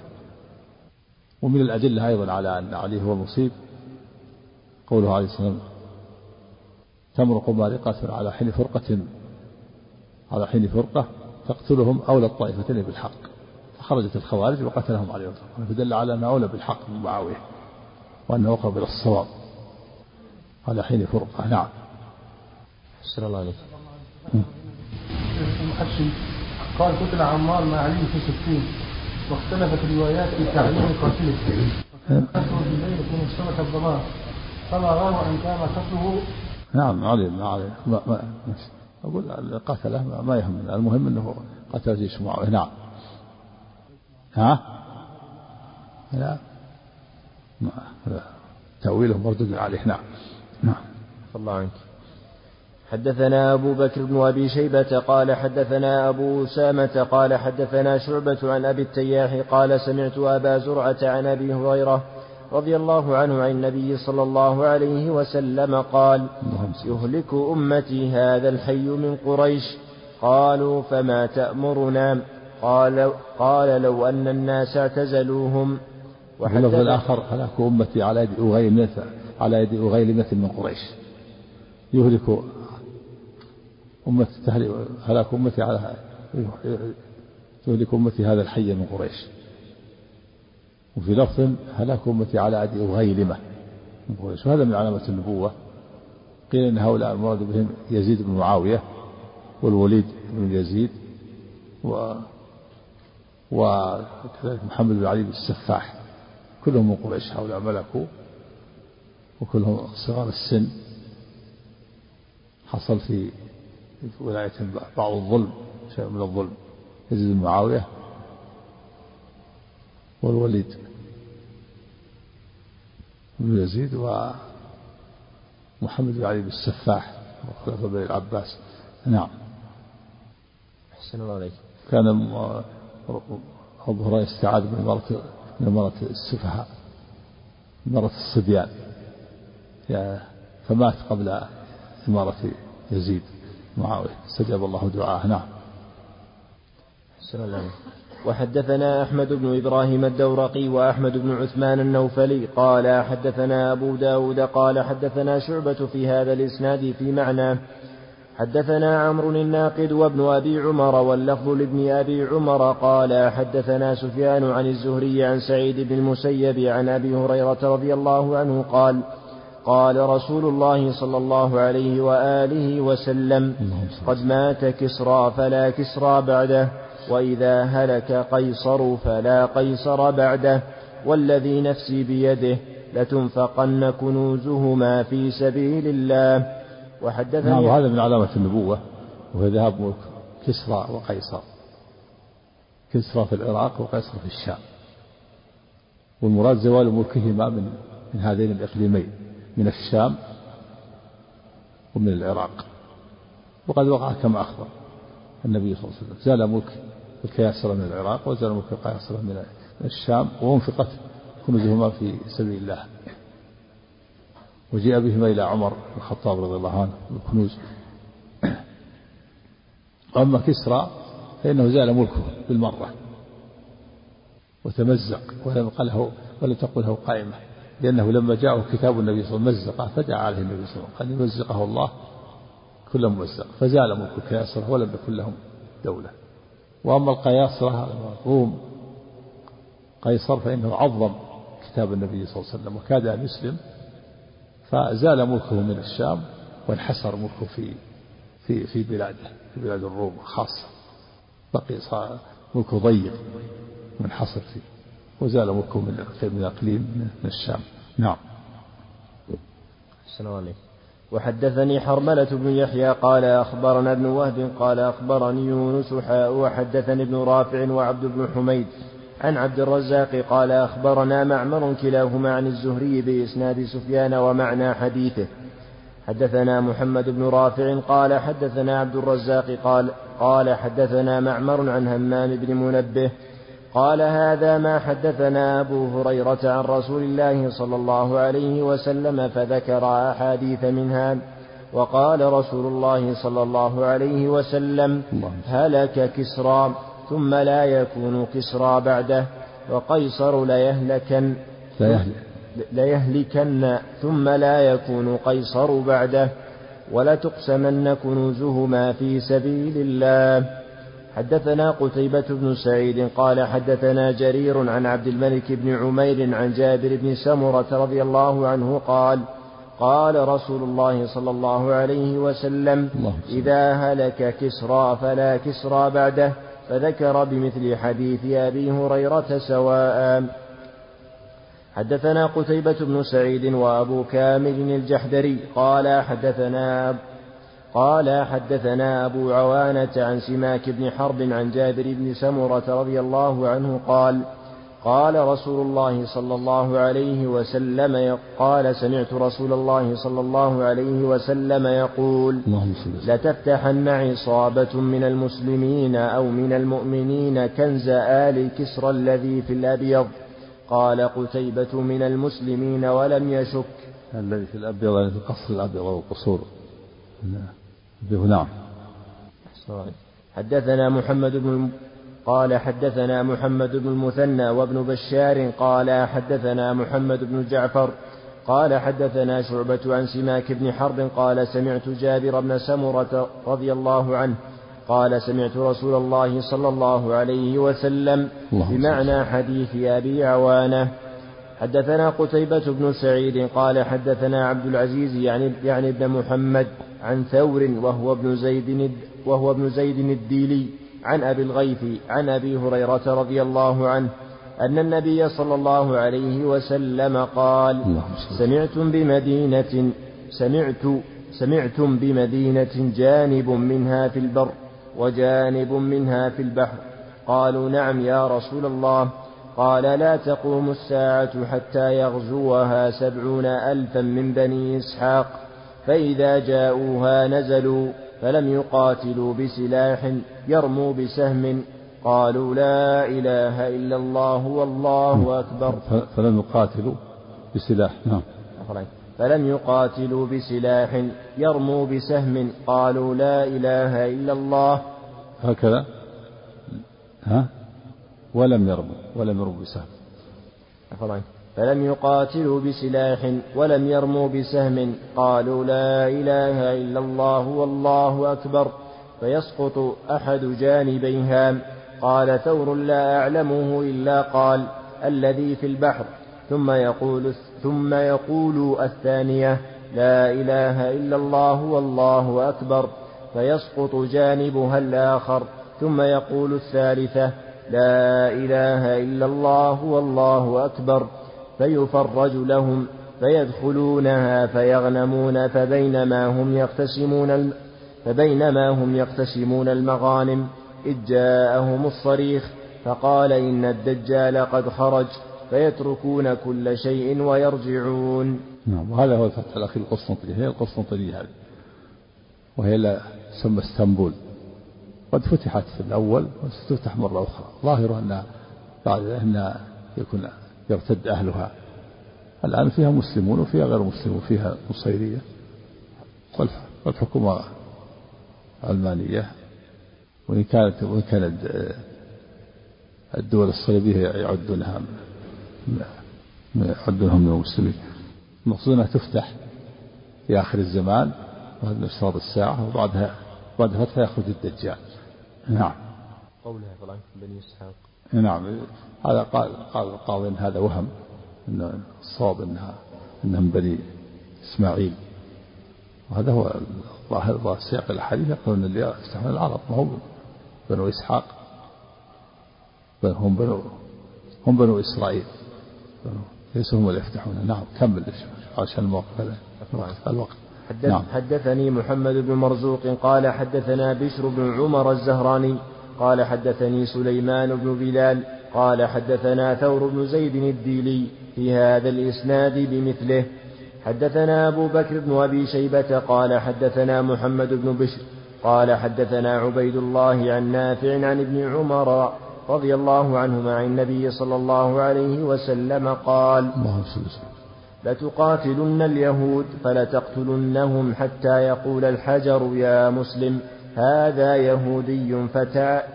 ومن الأدلة أيضا على أن علي هو المصيب قوله عليه الصلاة والسلام تمرق مارقة على حين فرقة على حين فرقة تقتلهم أولى الطائفتين بالحق. فخرجت الخوارج وقتلهم عليه الصلاة فدل على أنه أولى بالحق من معاوية وأنه أقرب إلى الصواب على حين فرقة. نعم. أحسن الله عليك. المحشي. قال قتل عمار مع علي في ستين. واختلفت الروايات في تعيين قتله قتله بالليل يكون السمك الضمان فما راه أن كان قتله؟ نعم علي ما علي. ما ما أقول قتله ما, ما يهمنا المهم أنه قتل جيش معاوية نعم. ها؟ لا. ما لا. تأويله مردود عليه. نعم. نعم. الله عنك. حدثنا أبو بكر بن أبي شيبة قال حدثنا أبو أسامة قال حدثنا شعبة عن أبي التياح قال سمعت أبا زرعة عن أبي هريرة رضي الله عنه عن النبي صلى الله عليه وسلم قال يهلك أمتي هذا الحي من قريش. قالوا فما تأمرنا؟ قال قال لو أن الناس اعتزلوهم. وفي اللفظ الآخر هلاك أمتي على يد أغيلمة على يد أغيلمة من قريش. يهلك أمة هلاك أمتي على يهلك أمتي هذا الحي من قريش. وفي لفظ هلاك أمتي على يد أغيلمة من قريش. وهذا من علامة النبوة. قيل إن هؤلاء المراد بهم يزيد بن معاوية والوليد بن يزيد و وكذلك محمد بن علي بن السفاح. كلهم من قريش هؤلاء ملكوا. وكلهم صغار السن. حصل في ولاية بعض الظلم شيء من الظلم. يزيد بن معاوية والوليد. بن يزيد ومحمد بن علي بن السفاح وخلفاء بن العباس. نعم. أحسن الله عليك. كان أبو هريرة استعاذ من مرة من مرة السفهاء مرة الصبيان. فمات قبل إمارة يزيد. معاوية. استجاب الله دعاءه. نعم. عليك وحدثنا أحمد بن إبراهيم الدورقي وأحمد بن عثمان النوفلي. قال حدثنا أبو داود قال حدثنا شعبة في هذا الإسناد في معناه حدثنا عمرو الناقد وابن أبي عمر واللفظ لابن أبي عمر. قال حدثنا سفيان عن الزهري عن سعيد بن المسيب عن أبي هريرة رضي الله عنه قال قال رسول الله صلى الله عليه وآله وسلم قد مات كسرى فلا كسرى بعده وإذا هلك قيصر فلا قيصر بعده والذي نفسي بيده لتنفقن كنوزهما في سبيل الله. وحدثني نعم وهذا من علامة النبوة وهو ذهاب ملك كسرى وقيصر كسرى في العراق وقيصر في الشام. والمراد زوال ملكهما من من هذين الإقليمين. من الشام ومن العراق. وقد وقع كما أخبر النبي صلى الله عليه وسلم زال ملك الكياسرة من العراق وزال ملك القياصرة من الشام وأنفقت كنوزهما في سبيل الله. وجيء بهما إلى عمر بن الخطاب رضي الله عنه بالكنوز. أما كسرى فإنه زال ملكه بالمرة. وتمزق ولم له ولم تقل له قائمة. لأنه لما جاءه كتاب النبي صلى الله عليه وسلم مزقة فدعا عليه النبي صلى الله عليه وسلم أن يمزقه الله كل ممزق. فزال ملك الكياسرة ولم يكن لهم دولة. وأما القياصرة الروم قيصر فإنه عظم كتاب النبي صلى الله عليه وسلم وكاد أن يسلم. فزال ملكه من الشام وانحسر ملكه في في في بلاده في بلاد الروم خاصة. بقي صار ملكه ضيق منحصر فيه. وزال ملكه من من أقليم من الشام. نعم. السلام عليكم. وحدثني حرملة بن يحيى قال أخبرنا ابن وهب قال أخبرني يونس حاء وحدثني ابن رافع وعبد بن حميد عن عبد الرزاق قال أخبرنا معمر كلاهما عن الزهري بإسناد سفيان ومعنى حديثه. حدثنا محمد بن رافع قال حدثنا عبد الرزاق قال قال حدثنا معمر عن همام بن منبه قال هذا ما حدثنا أبو هريرة عن رسول الله صلى الله عليه وسلم فذكر أحاديث منها وقال رسول الله صلى الله عليه وسلم هلك كسرى ثم لا يكون كسرى بعده وقيصر ليهلكن ليهلكن ثم لا يكون قيصر بعده ولتقسمن كنوزهما في سبيل الله. حدثنا قتيبة بن سعيد قال حدثنا جرير عن عبد الملك بن عمير عن جابر بن سمرة رضي الله عنه قال قال رسول الله صلى الله عليه وسلم إذا هلك كسرى فلا كسرى بعده فذكر بمثل حديث أبي هريرة سواء. حدثنا قتيبة بن سعيد وأبو كامل الجحدري قال حدثنا قال حدثنا أبو عوانة عن سماك بن حرب عن جابر بن سمرة رضي الله عنه قال قال رسول الله صلى الله عليه وسلم قال سمعت رسول الله صلى الله عليه وسلم يقول لتفتحن عصابة من المسلمين أو من المؤمنين كنز آل كسرى الذي في الأبيض. قال قتيبة من المسلمين ولم يشك. الذي في الأبيض يعني في القصر الأبيض والقصور نعم. حدثنا محمد بن قال حدثنا محمد بن المثنى وابن بشار قال حدثنا محمد بن جعفر قال حدثنا شعبة عن سماك بن حرب قال سمعت جابر بن سمرة رضي الله عنه قال سمعت رسول الله صلى الله عليه وسلم بمعنى حديث أبي عوانة. حدثنا قتيبة بن سعيد قال حدثنا عبد العزيز يعني يعني ابن محمد عن ثور وهو ابن زيد وهو ابن زيد الديلي عن أبي الغيث عن أبي هريرة رضي الله عنه أن النبي صلى الله عليه وسلم قال سمعتم بمدينة سمعت سمعتم بمدينة جانب منها في البر وجانب منها في البحر. قالوا نعم يا رسول الله. قال لا تقوم الساعة حتى يغزوها سبعون ألفا من بني إسحاق. فإذا جاءوها نزلوا فلم يقاتلوا بسلاح يرموا بسهم قالوا لا إله إلا الله والله أكبر. فلم يقاتلوا بسلاح. نعم. فلم يقاتلوا بسلاح يرموا بسهم قالوا لا إله إلا الله. هكذا. ها؟ ولم يرموا ولم يرموا بسهم. فلم يقاتلوا بسلاح ولم يرموا بسهم قالوا لا إله إلا الله والله أكبر فيسقط أحد جانبيها. قال ثور لا أعلمه إلا قال الذي في البحر. ثم يقول ثم يقول الثانية لا إله إلا الله والله أكبر فيسقط جانبها الآخر. ثم يقول الثالثة لا إله إلا الله والله أكبر فيفرج لهم فيدخلونها فيغنمون فبينما هم يقتسمون فبينما هم يقتسمون المغانم إذ جاءهم الصريخ فقال إن الدجال قد خرج فيتركون كل شيء ويرجعون. نعم وهذا هو الفتح الأخير القسطنطينية هي القسطنطينية هذه وهي لا تسمى إسطنبول. قد فتحت في الأول وستفتح مرة أخرى. ظاهرها أن بعد أن يكون يرتد أهلها. الآن فيها مسلمون وفيها غير مسلمون فيها نصيرية والحكومة علمانية وإن كانت وإن كانت الدول الصليبية يعدونها يعدونهم من المسلمين. المقصود أنها تفتح في آخر الزمان وهذا اشراط الساعة وبعدها بعد فتحة يخرج الدجال. نعم. قولها طبعا بني إسحاق. نعم هذا قال قال القاضي إن هذا وهم إن الصواب إنها إنهم بني إسماعيل. وهذا هو ظاهر سياق الأحاديث يقولون اللي يفتحون العرب ما هم بنو إسحاق هم بنو هم بنو إسرائيل. ليسوا هم اللي يفتحون. نعم كمل عشان الموقف الوقت. حدث نعم. حدثني محمد بن مرزوق قال حدثنا بشر بن عمر الزهراني قال حدثني سليمان بن بلال قال حدثنا ثور بن زيد الديلي في هذا الإسناد بمثله. حدثنا أبو بكر بن أبي شيبة قال حدثنا محمد بن بشر قال حدثنا عبيد الله عن نافع عن ابن عمر رضي الله عنهما عن النبي صلى الله عليه وسلم قال لتقاتلن اليهود فلتقتلنهم حتى يقول الحجر يا مسلم. هذا يهودي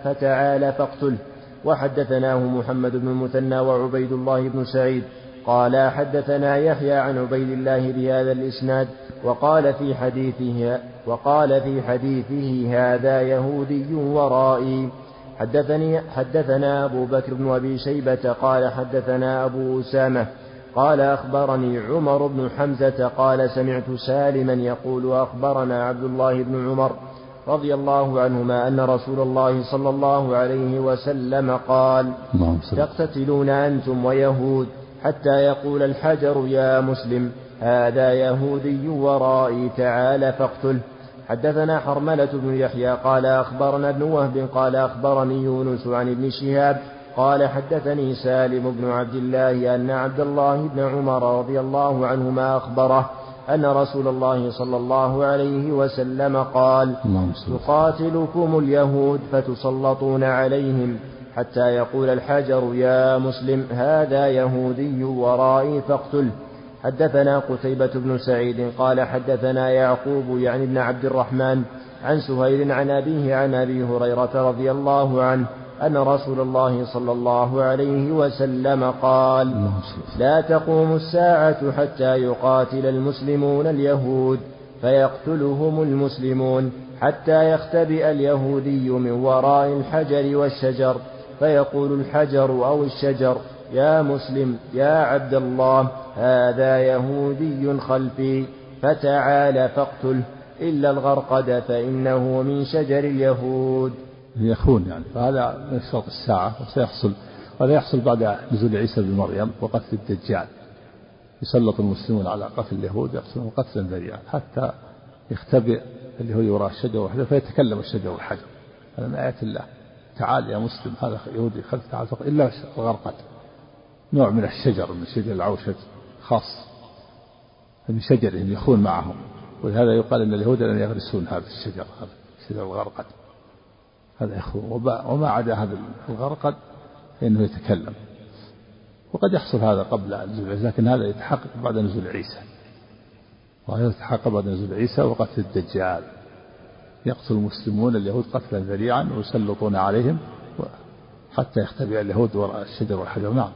فتعال فاقتله. وحدثناه محمد بن المثنى وعبيد الله بن سعيد. قال حدثنا يحيى عن عبيد الله بهذا الإسناد. وقال في حديثه وقال في حديثه هذا يهودي ورائي. حدثني حدثنا أبو بكر بن أبي شيبة قال حدثنا أبو أسامة قال أخبرني عمر بن حمزة قال سمعت سالما يقول أخبرنا عبد الله بن عمر رضي الله عنهما أن رسول الله صلى الله عليه وسلم قال تقتتلون أنتم ويهود حتى يقول الحجر يا مسلم هذا يهودي ورائي تعال فاقتله. حدثنا حرملة بن يحيى قال أخبرنا ابن وهب قال أخبرني يونس عن ابن شهاب قال حدثني سالم بن عبد الله أن عبد الله بن عمر رضي الله عنهما أخبره أن رسول الله صلى الله عليه وسلم قال تقاتلكم اليهود فتسلطون عليهم حتى يقول الحجر يا مسلم هذا يهودي ورائي فاقتله حدثنا قتيبة بن سعيد قال حدثنا يعقوب يعني ابن عبد الرحمن عن سهيل عن أبيه عن أبي هريرة رضي الله عنه أن رسول الله صلى الله عليه وسلم قال لا تقوم الساعة حتى يقاتل المسلمون اليهود فيقتلهم المسلمون حتى يختبئ اليهودي من وراء الحجر والشجر فيقول الحجر أو الشجر يا مسلم يا عبد الله هذا يهودي خلفي فتعال فاقتله إلا الغرقد فإنه من شجر اليهود. يخون يعني. فهذا من اشراط الساعة وسيحصل وهذا يحصل بعد نزول عيسى بن مريم وقتل الدجال. يسلط المسلمون على قتل اليهود يقتلون قتلا ذريعا حتى يختبئ اليهود وراء الشجر والحجر فيتكلم الشجر والحجر. هذا من آيات الله. تعال يا مسلم هذا يهودي خلف تعال إلا الغرقد نوع من الشجر من شجر العوشج خاص. من شجرهم يخون معهم. ولهذا يقال إن اليهود لن يغرسون هذا الشجر هذا شجر الغرقد هذا يخون وما عدا هذا الغرقد فإنه يتكلم. وقد يحصل هذا قبل نزول عيسى لكن هذا يتحقق بعد نزول عيسى. وهذا يتحقق بعد نزول عيسى وقتل الدجال. يقتل المسلمون اليهود قتلا ذريعا ويسلطون عليهم حتى يختبئ اليهود وراء الشجر والحجر. نعم.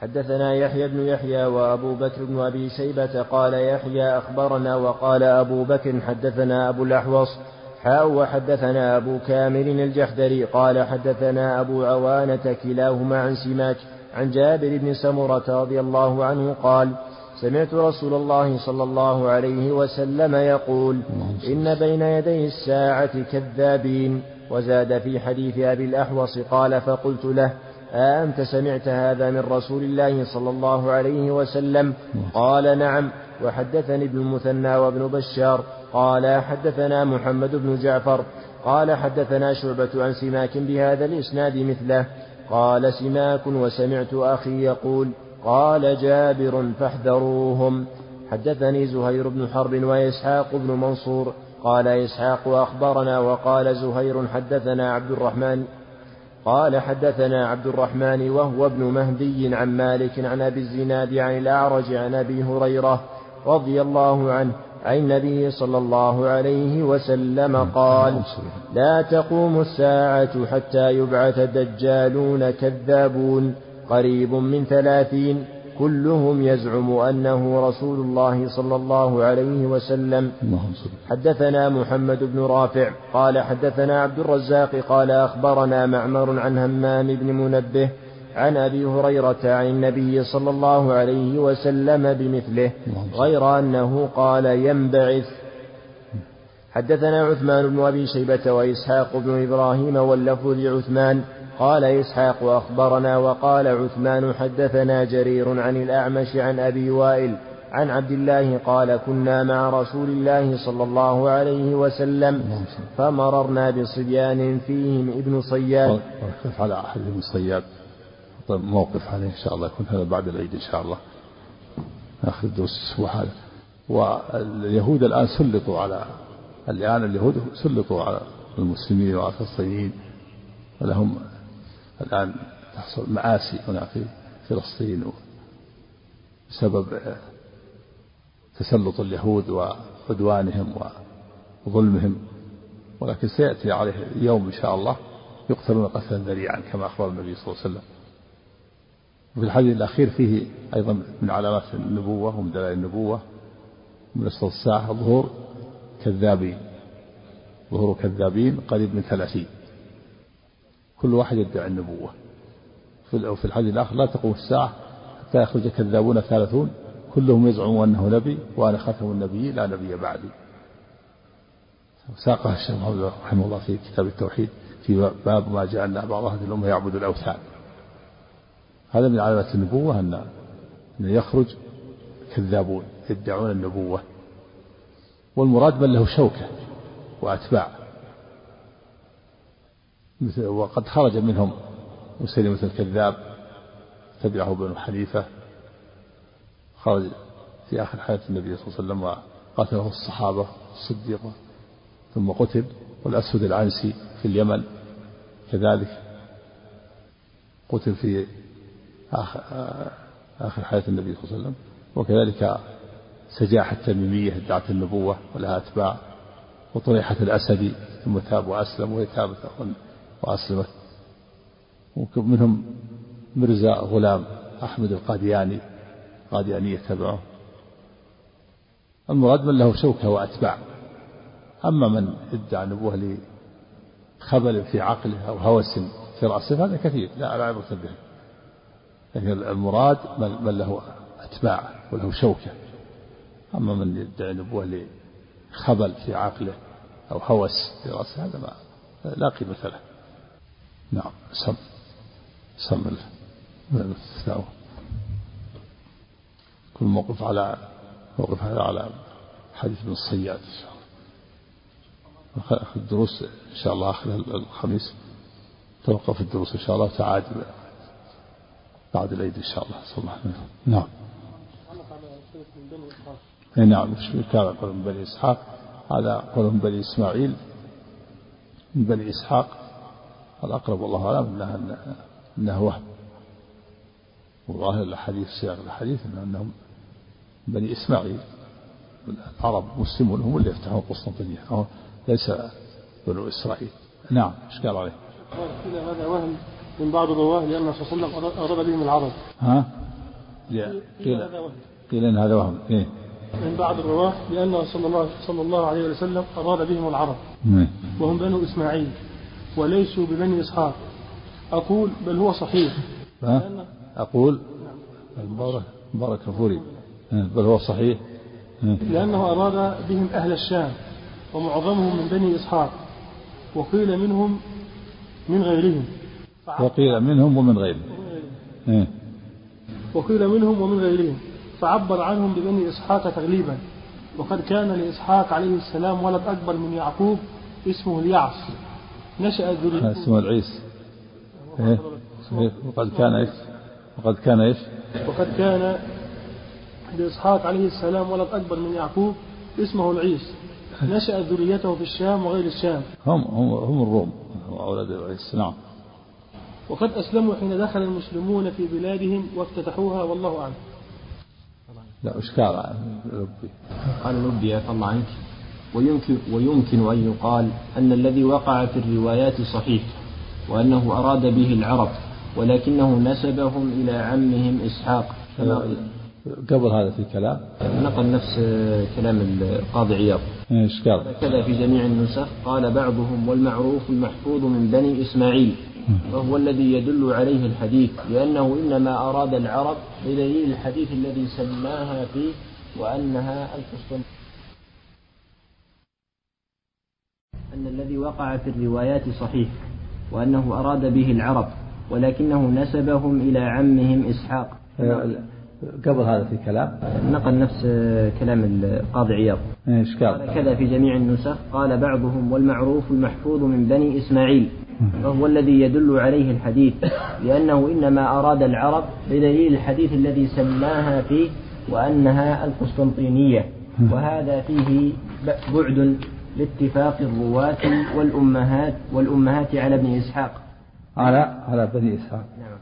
حدثنا يحيى بن يحيى وأبو بكر بن أبي شيبة قال يحيى أخبرنا. وقال أبو بكر حدثنا أبو الأحوص. حاء وحدثنا أبو كامل الجحدري قال حدثنا أبو عوانة كلاهما عن سماك عن جابر بن سمرة رضي الله عنه قال سمعت رسول الله صلى الله عليه وسلم يقول إن بين يدي الساعة كذابين وزاد في حديث أبي الأحوص قال فقلت له أأنت سمعت هذا من رسول الله صلى الله عليه وسلم؟ قال نعم. وحدثني ابن المثنى وابن بشار قال حدثنا محمد بن جعفر قال حدثنا شعبة عن سماك بهذا الإسناد مثله قال سماك وسمعت أخي يقول قال جابر فاحذروهم. حدثني زهير بن حرب وإسحاق بن منصور قال إسحاق أخبرنا وقال زهير حدثنا عبد الرحمن قال حدثنا عبد الرحمن وهو ابن مهدي عن مالك عن أبي الزناد عن الأعرج عن أبي هريرة رضي الله عنه عن النبي صلى الله عليه وسلم قال لا تقوم الساعة حتى يبعث دجالون كذابون. قريب من ثلاثين. كلهم يزعم أنه رسول الله صلى الله عليه وسلم. حدثنا محمد بن رافع قال حدثنا عبد الرزاق قال أخبرنا معمر عن همام بن منبه عن أبي هريرة عن النبي صلى الله عليه وسلم بمثله غير أنه قال ينبعث. حدثنا عثمان بن أبي شيبة وإسحاق بن إبراهيم واللفظ لعثمان قال إسحاق أخبرنا وقال عثمان حدثنا جرير عن الأعمش عن أبي وائل عن عبد الله قال كنا مع رسول الله صلى الله عليه وسلم فمررنا بصبيان فيهم ابن صياد. كيف على أحد ابن صياد؟ طيب موقف عليه إن شاء الله يكون هذا بعد العيد إن شاء الله. آخر الدروس الأسبوع هذا. واليهود الآن سلطوا على الآن اليهود سلطوا على المسلمين وعلى الفلسطينيين. ولهم الآن تحصل مآسي هنا في فلسطين بسبب تسلط اليهود وعدوانهم وظلمهم. ولكن سيأتي عليه يوم إن شاء الله يقتلون قتلا ذريعا كما أخبر النبي صلى الله عليه وسلم. وفي الحديث الأخير فيه أيضا من علامات النبوة ومن دلائل النبوة من الساعة ظهور كذابين ظهور كذابين قريب من ثلاثين. كل واحد يدعي النبوة. في الحديث الآخر لا تقوم الساعة حتى يخرج كذابون ثلاثون كلهم يزعم أنه نبي وأنا خاتم النبي لا نبي بعدي. ساقها الشيخ محمد رحمه الله في كتاب التوحيد في باب ما جعلنا بعض أهل الأمة يعبد الأوثان. هذا من علامات النبوة أن أن يخرج كذابون يدعون النبوة. والمراد من له شوكة وأتباع. وقد خرج منهم مسلمة الكذاب تبعه بن حنيفة. خرج في آخر حياة النبي صلى الله عليه وسلم وقاتله الصحابة الصديقة. ثم قتل والأسود العنسي في اليمن كذلك. قتل في آخر, آخر حياة النبي صلى الله عليه وسلم. وكذلك سجاح التميمية ادعت النبوة ولها أتباع وطريحة الأسدي ثم تاب وأسلم وهي تابت وأسلمت ومنهم مرزا غلام أحمد القادياني قاديانية تبعه. المراد من له شوكة وأتباع. أما من ادعى نبوة لخبل في عقله أو هوس في رأسه هذا كثير لا لا عبرة به. لكن المراد من له أتباع وله شوكة. أما من يدعي نبوة لخبل في عقله أو هوس في رأسه هذا ما لا قيمة له. نعم سم سم كل موقف على موقف هذا على حديث ابن الصياد. إن شاء الله الدروس إن شاء الله آخر الخميس. توقف الدروس إن شاء الله وتعاد بعد العيد إن شاء الله. صلى الله عليه وسلم. نعم. اي نعم. كان قول من بني إسحاق. هذا قول من بني إسماعيل. من بني إسحاق الأقرب والله أعلم إنها انه وهم وظاهر الحديث سياق الحديث أنهم بني إسماعيل. العرب مسلمون هم اللي يفتحون قسطنطينيه ليس بنو إسرائيل. نعم. إيش قال عليه؟ هذا وهم. من بعض الرواة لأن الرسول صلى الله عليه وسلم اراد بهم العرب. ها؟ قيل قيل إن هذا وهم. إيه. من بعض الرواة لأن صلى الله, صلى الله عليه وسلم أراد بهم العرب. وهم بنو إسماعيل. وليسوا ببني إسحاق. أقول بل هو صحيح. أقول؟ مبارك مبارك كفوري بل هو صحيح. لأنه أراد بهم أهل الشام. ومعظمهم من بني إسحاق. وقيل منهم من غيرهم. وقيل منهم ومن غيرهم. وقيل منهم ومن غيرهم. فعبر عنهم ببني إسحاق تغليبا وقد كان لإسحاق عليه السلام ولد أكبر من يعقوب اسمه اليعص. نشأ ذريته. اسمه العيس. إيه؟ إيه؟ وقد كان إيش؟ وقد كان إيش؟ وقد كان لإسحاق عليه السلام ولد أكبر من يعقوب اسمه العيس. نشأ ذريته في الشام وغير الشام. هم هم هم الروم أولاد العيس. نعم. وقد أسلموا حين دخل المسلمون في بلادهم وافتتحوها والله أعلم. لا إشكال ربي؟ قال ربي عفى الله عنك. ويمكن, ويمكن أن يقال أن الذي وقع في الروايات صحيح وأنه أراد به العرب ولكنه نسبهم إلى عمهم إسحاق. قبل هذا في كلام نقل نفس كلام القاضي عياض. إيش قال؟ كذا في جميع النسخ قال بعضهم والمعروف المحفوظ من بني إسماعيل. وهو الذي يدل عليه الحديث لأنه إنما أراد العرب بدليل الحديث الذي سماها فيه وأنها القسطنطين أن الذي وقع في الروايات صحيح وأنه أراد به العرب ولكنه نسبهم إلى عمهم إسحاق. قبل هذا في كلام؟ نقل نفس كلام القاضي عياض. إيش قال؟ كذا في جميع النسخ قال بعضهم والمعروف المحفوظ من بني إسماعيل. وهو الذي يدل عليه الحديث لأنه إنما أراد العرب بدليل الحديث الذي سماها فيه وأنها القسطنطينية. وهذا فيه بعد لاتفاق الرواة والأمهات والأمهات على ابن إسحاق. على على بني إسحاق. نعم.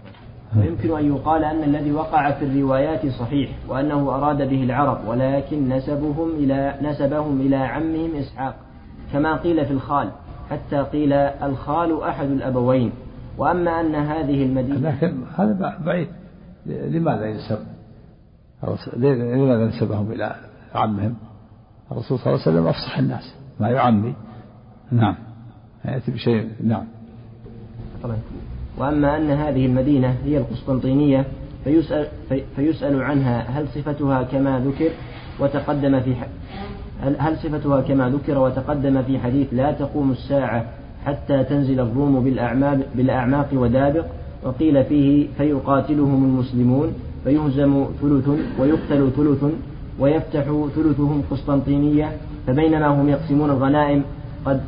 ويمكن أن يقال أن الذي وقع في الروايات صحيح وأنه أراد به العرب ولكن نسبهم إلى نسبهم إلى عمهم إسحاق كما قيل في الخال. حتى قيل الخال أحد الأبوين. وأما أن هذه المدينة لكن هذا بعيد. لماذا ينسب؟ لماذا نسبهم إلى عمهم؟ الرسول صلى الله عليه وسلم أفصح الناس ما يعمي نعم. يأتي بشيء. نعم. طبعا. وأما أن هذه المدينة هي القسطنطينية فيسأل, فيسأل عنها هل صفتها كما ذكر وتقدم في هل صفتها كما ذكر وتقدم في حديث لا تقوم الساعة حتى تنزل الروم بالأعماق, ودابق؟ وقيل فيه فيقاتلهم المسلمون فيهزم ثلث ويقتل ثلث ويفتح ثلثهم قسطنطينية فبينما هم يقسمون الغنائم قد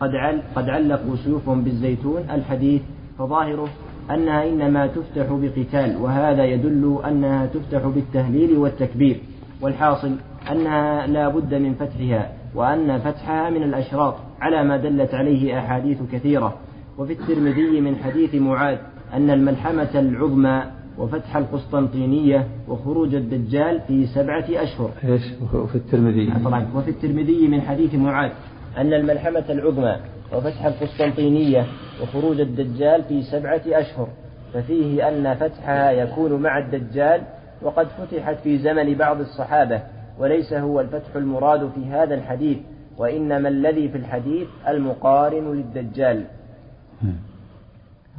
قد قد علقوا سيوفهم بالزيتون. الحديث فظاهره أنها إنما تفتح بقتال وهذا يدل أنها تفتح بالتهليل والتكبير. والحاصل أنها لا بد من فتحها وأن فتحها من الأشراط على ما دلت عليه أحاديث كثيرة. وفي الترمذي من حديث معاذ أن الملحمة العظمى وفتح القسطنطينية وخروج الدجال في سبعة أشهر. إيش؟ وفي الترمذي. طبعا. وفي الترمذي من حديث معاذ أن الملحمة العظمى وفتح القسطنطينية وخروج الدجال في سبعة أشهر. ففيه أن فتحها يكون مع الدجال وقد فتحت في زمن بعض الصحابة. وليس هو الفتح المراد في هذا الحديث وإنما الذي في الحديث المقارن للدجال.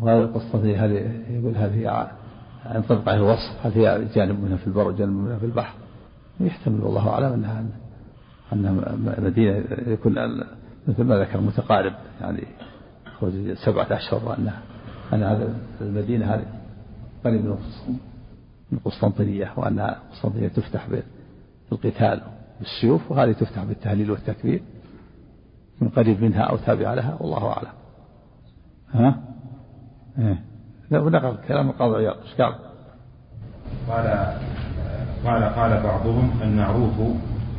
وهذا القسطنطينية هذه يقول هذه ينطبق عليه الوصف هل هي جانب منها في البر وجانب منها في البحر. يحتمل والله أعلم أنها أنها مدينة يكون مثل ما ذكر متقارب يعني سبعة أشهر وأن أن هذا المدينة هذه قريب من القسطنطينية وأن القسطنطينية تفتح بالقتال بالسيوف وهذه تفتح بالتهليل والتكبير من قريب منها أو تابع لها والله أعلم ها؟ إيه ونقل كلام القاضي عياض إيش قال؟ قال قال قال بعضهم المعروف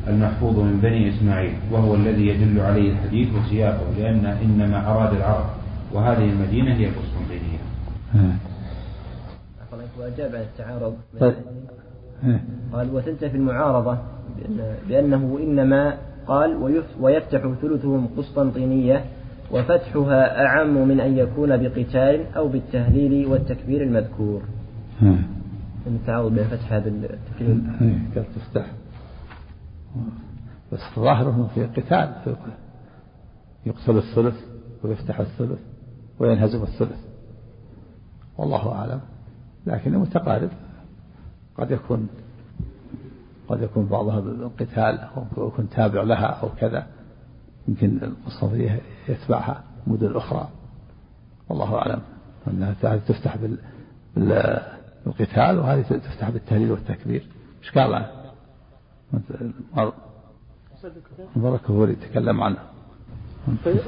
المحفوظ من بني إسماعيل وهو الذي يدل عليه الحديث وسياقه لأن إنما أراد العرب وهذه المدينة هي القسطنطينية وأجاب عن التعارض طيب. قال وتنتفي المعارضة بأنه إنما قال ويفتح ثلثهم قسطنطينية وفتحها أعم من أن يكون بقتال أو بالتهليل والتكبير المذكور. التعارض بين فتحها بالتكبير قال تفتح. بس ظاهره في قتال. يقتل الثلث ويفتح الثلث وينهزم الثلث. والله أعلم. لكنه متقارب. قد يكون قد يكون بعضها بالقتال أو يكون تابع لها أو كذا يمكن القسطنطينية يتبعها مدن أخرى والله أعلم أنها تفتح بالقتال وهذه تفتح بالتهليل والتكبير قال بركة هو اللي عنه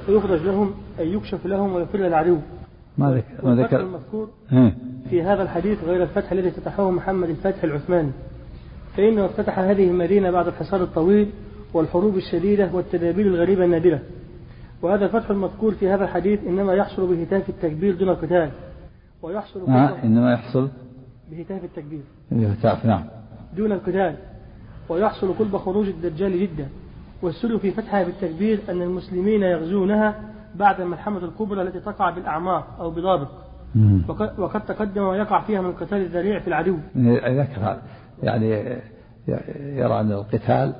فيخرج لهم أن يكشف لهم ويفر العدو ما ذكر ما ذكر المذكور. في هذا الحديث غير الفتح الذي فتحه محمد الفاتح العثماني. فإنه افتتح هذه المدينة بعد الحصار الطويل والحروب الشديدة والتدابير الغريبة النادرة. وهذا الفتح المذكور في هذا الحديث إنما يحصل بهتاف التكبير دون القتال. ويحصل آه إنما يحصل بهتاف التكبير. بهتاف نعم. دون القتال. ويحصل قلب خروج الدجال جدا. والسر في فتحها بالتكبير أن المسلمين يغزونها بعد الملحمة الكبرى التي تقع بالأعماق أو بضابط. وقد, تقدم ويقع فيها من قتال الذريع في العدو. هذا يعني يرى أن القتال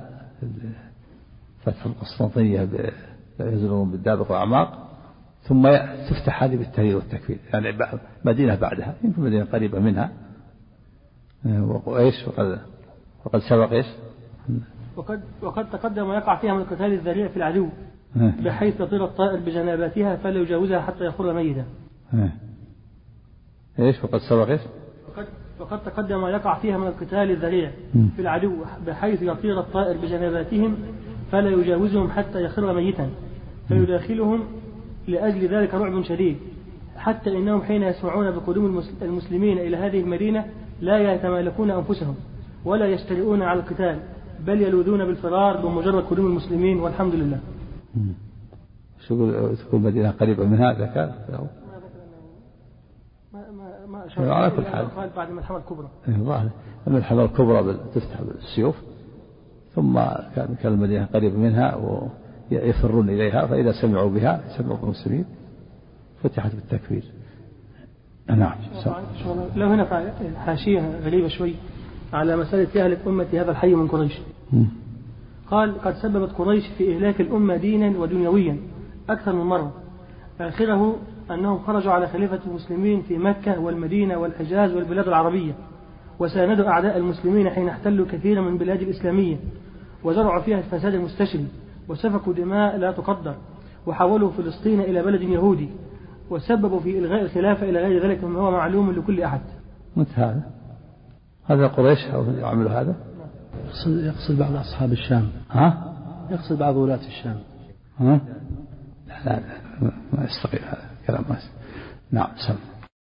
فتح القسطنطينية يزرون بالدابق وأعماق ثم تفتح هذه بالتهيئ والتكفير. يعني مدينة بعدها يمكن مدينة قريبة منها. وإيش وقد وقد سبق إيش؟ وقد وقد تقدم ويقع فيها من قتال الذريع في العدو. بحيث يطير الطائر بجناباتها فلا يجاوزها حتى يخر ميتا. إيه. إيش وقد سبق إيش؟ وقد وقد تقدم ويقع فيها من القتال الذريع في العدو بحيث يطير الطائر بجناباتهم فلا يجاوزهم حتى يخر ميتا فيداخلهم لأجل ذلك رعب شديد حتى إنهم حين يسمعون بقدوم المسلمين إلى هذه المدينة لا يتمالكون أنفسهم ولا يجترئون على القتال بل يلوذون بالفرار بمجرد قدوم المسلمين والحمد لله شو تكون مدينة قريبة من هذا كان ما ما ما على كل حال. بعد الملحمة الكبرى. الملحمة الكبرى تفتح بالسيوف ثم كان كان المدينة قريبة منها ويفرون إليها فإذا سمعوا بها سمعوا بالمسلمين فتحت بالتكبير. نعم لو هنا حاشية غريبة شوي على مسألة يهلك أمة هذا الحي من قريش. قال قد سببت قريش في إهلاك الأمة دينا ودنيويا أكثر من مرة. آخره أنهم خرجوا على خليفة المسلمين في مكة والمدينة والحجاز والبلاد العربية وساندوا أعداء المسلمين حين احتلوا كثيرا من البلاد الإسلامية وزرعوا فيها الفساد المستشري وسفكوا دماء لا تقدر وحولوا فلسطين إلى بلد يهودي وسببوا في إلغاء الخلافة إلى غير ذلك مما هو معلوم لكل أحد. متى هذا؟ هذا قريش يعملوا هذا؟ يقصد, يقصد بعض أصحاب الشام. ها؟ يقصد بعض ولاة الشام. ها؟ لا لا ما يستقيم هذا كلام ما نعم سم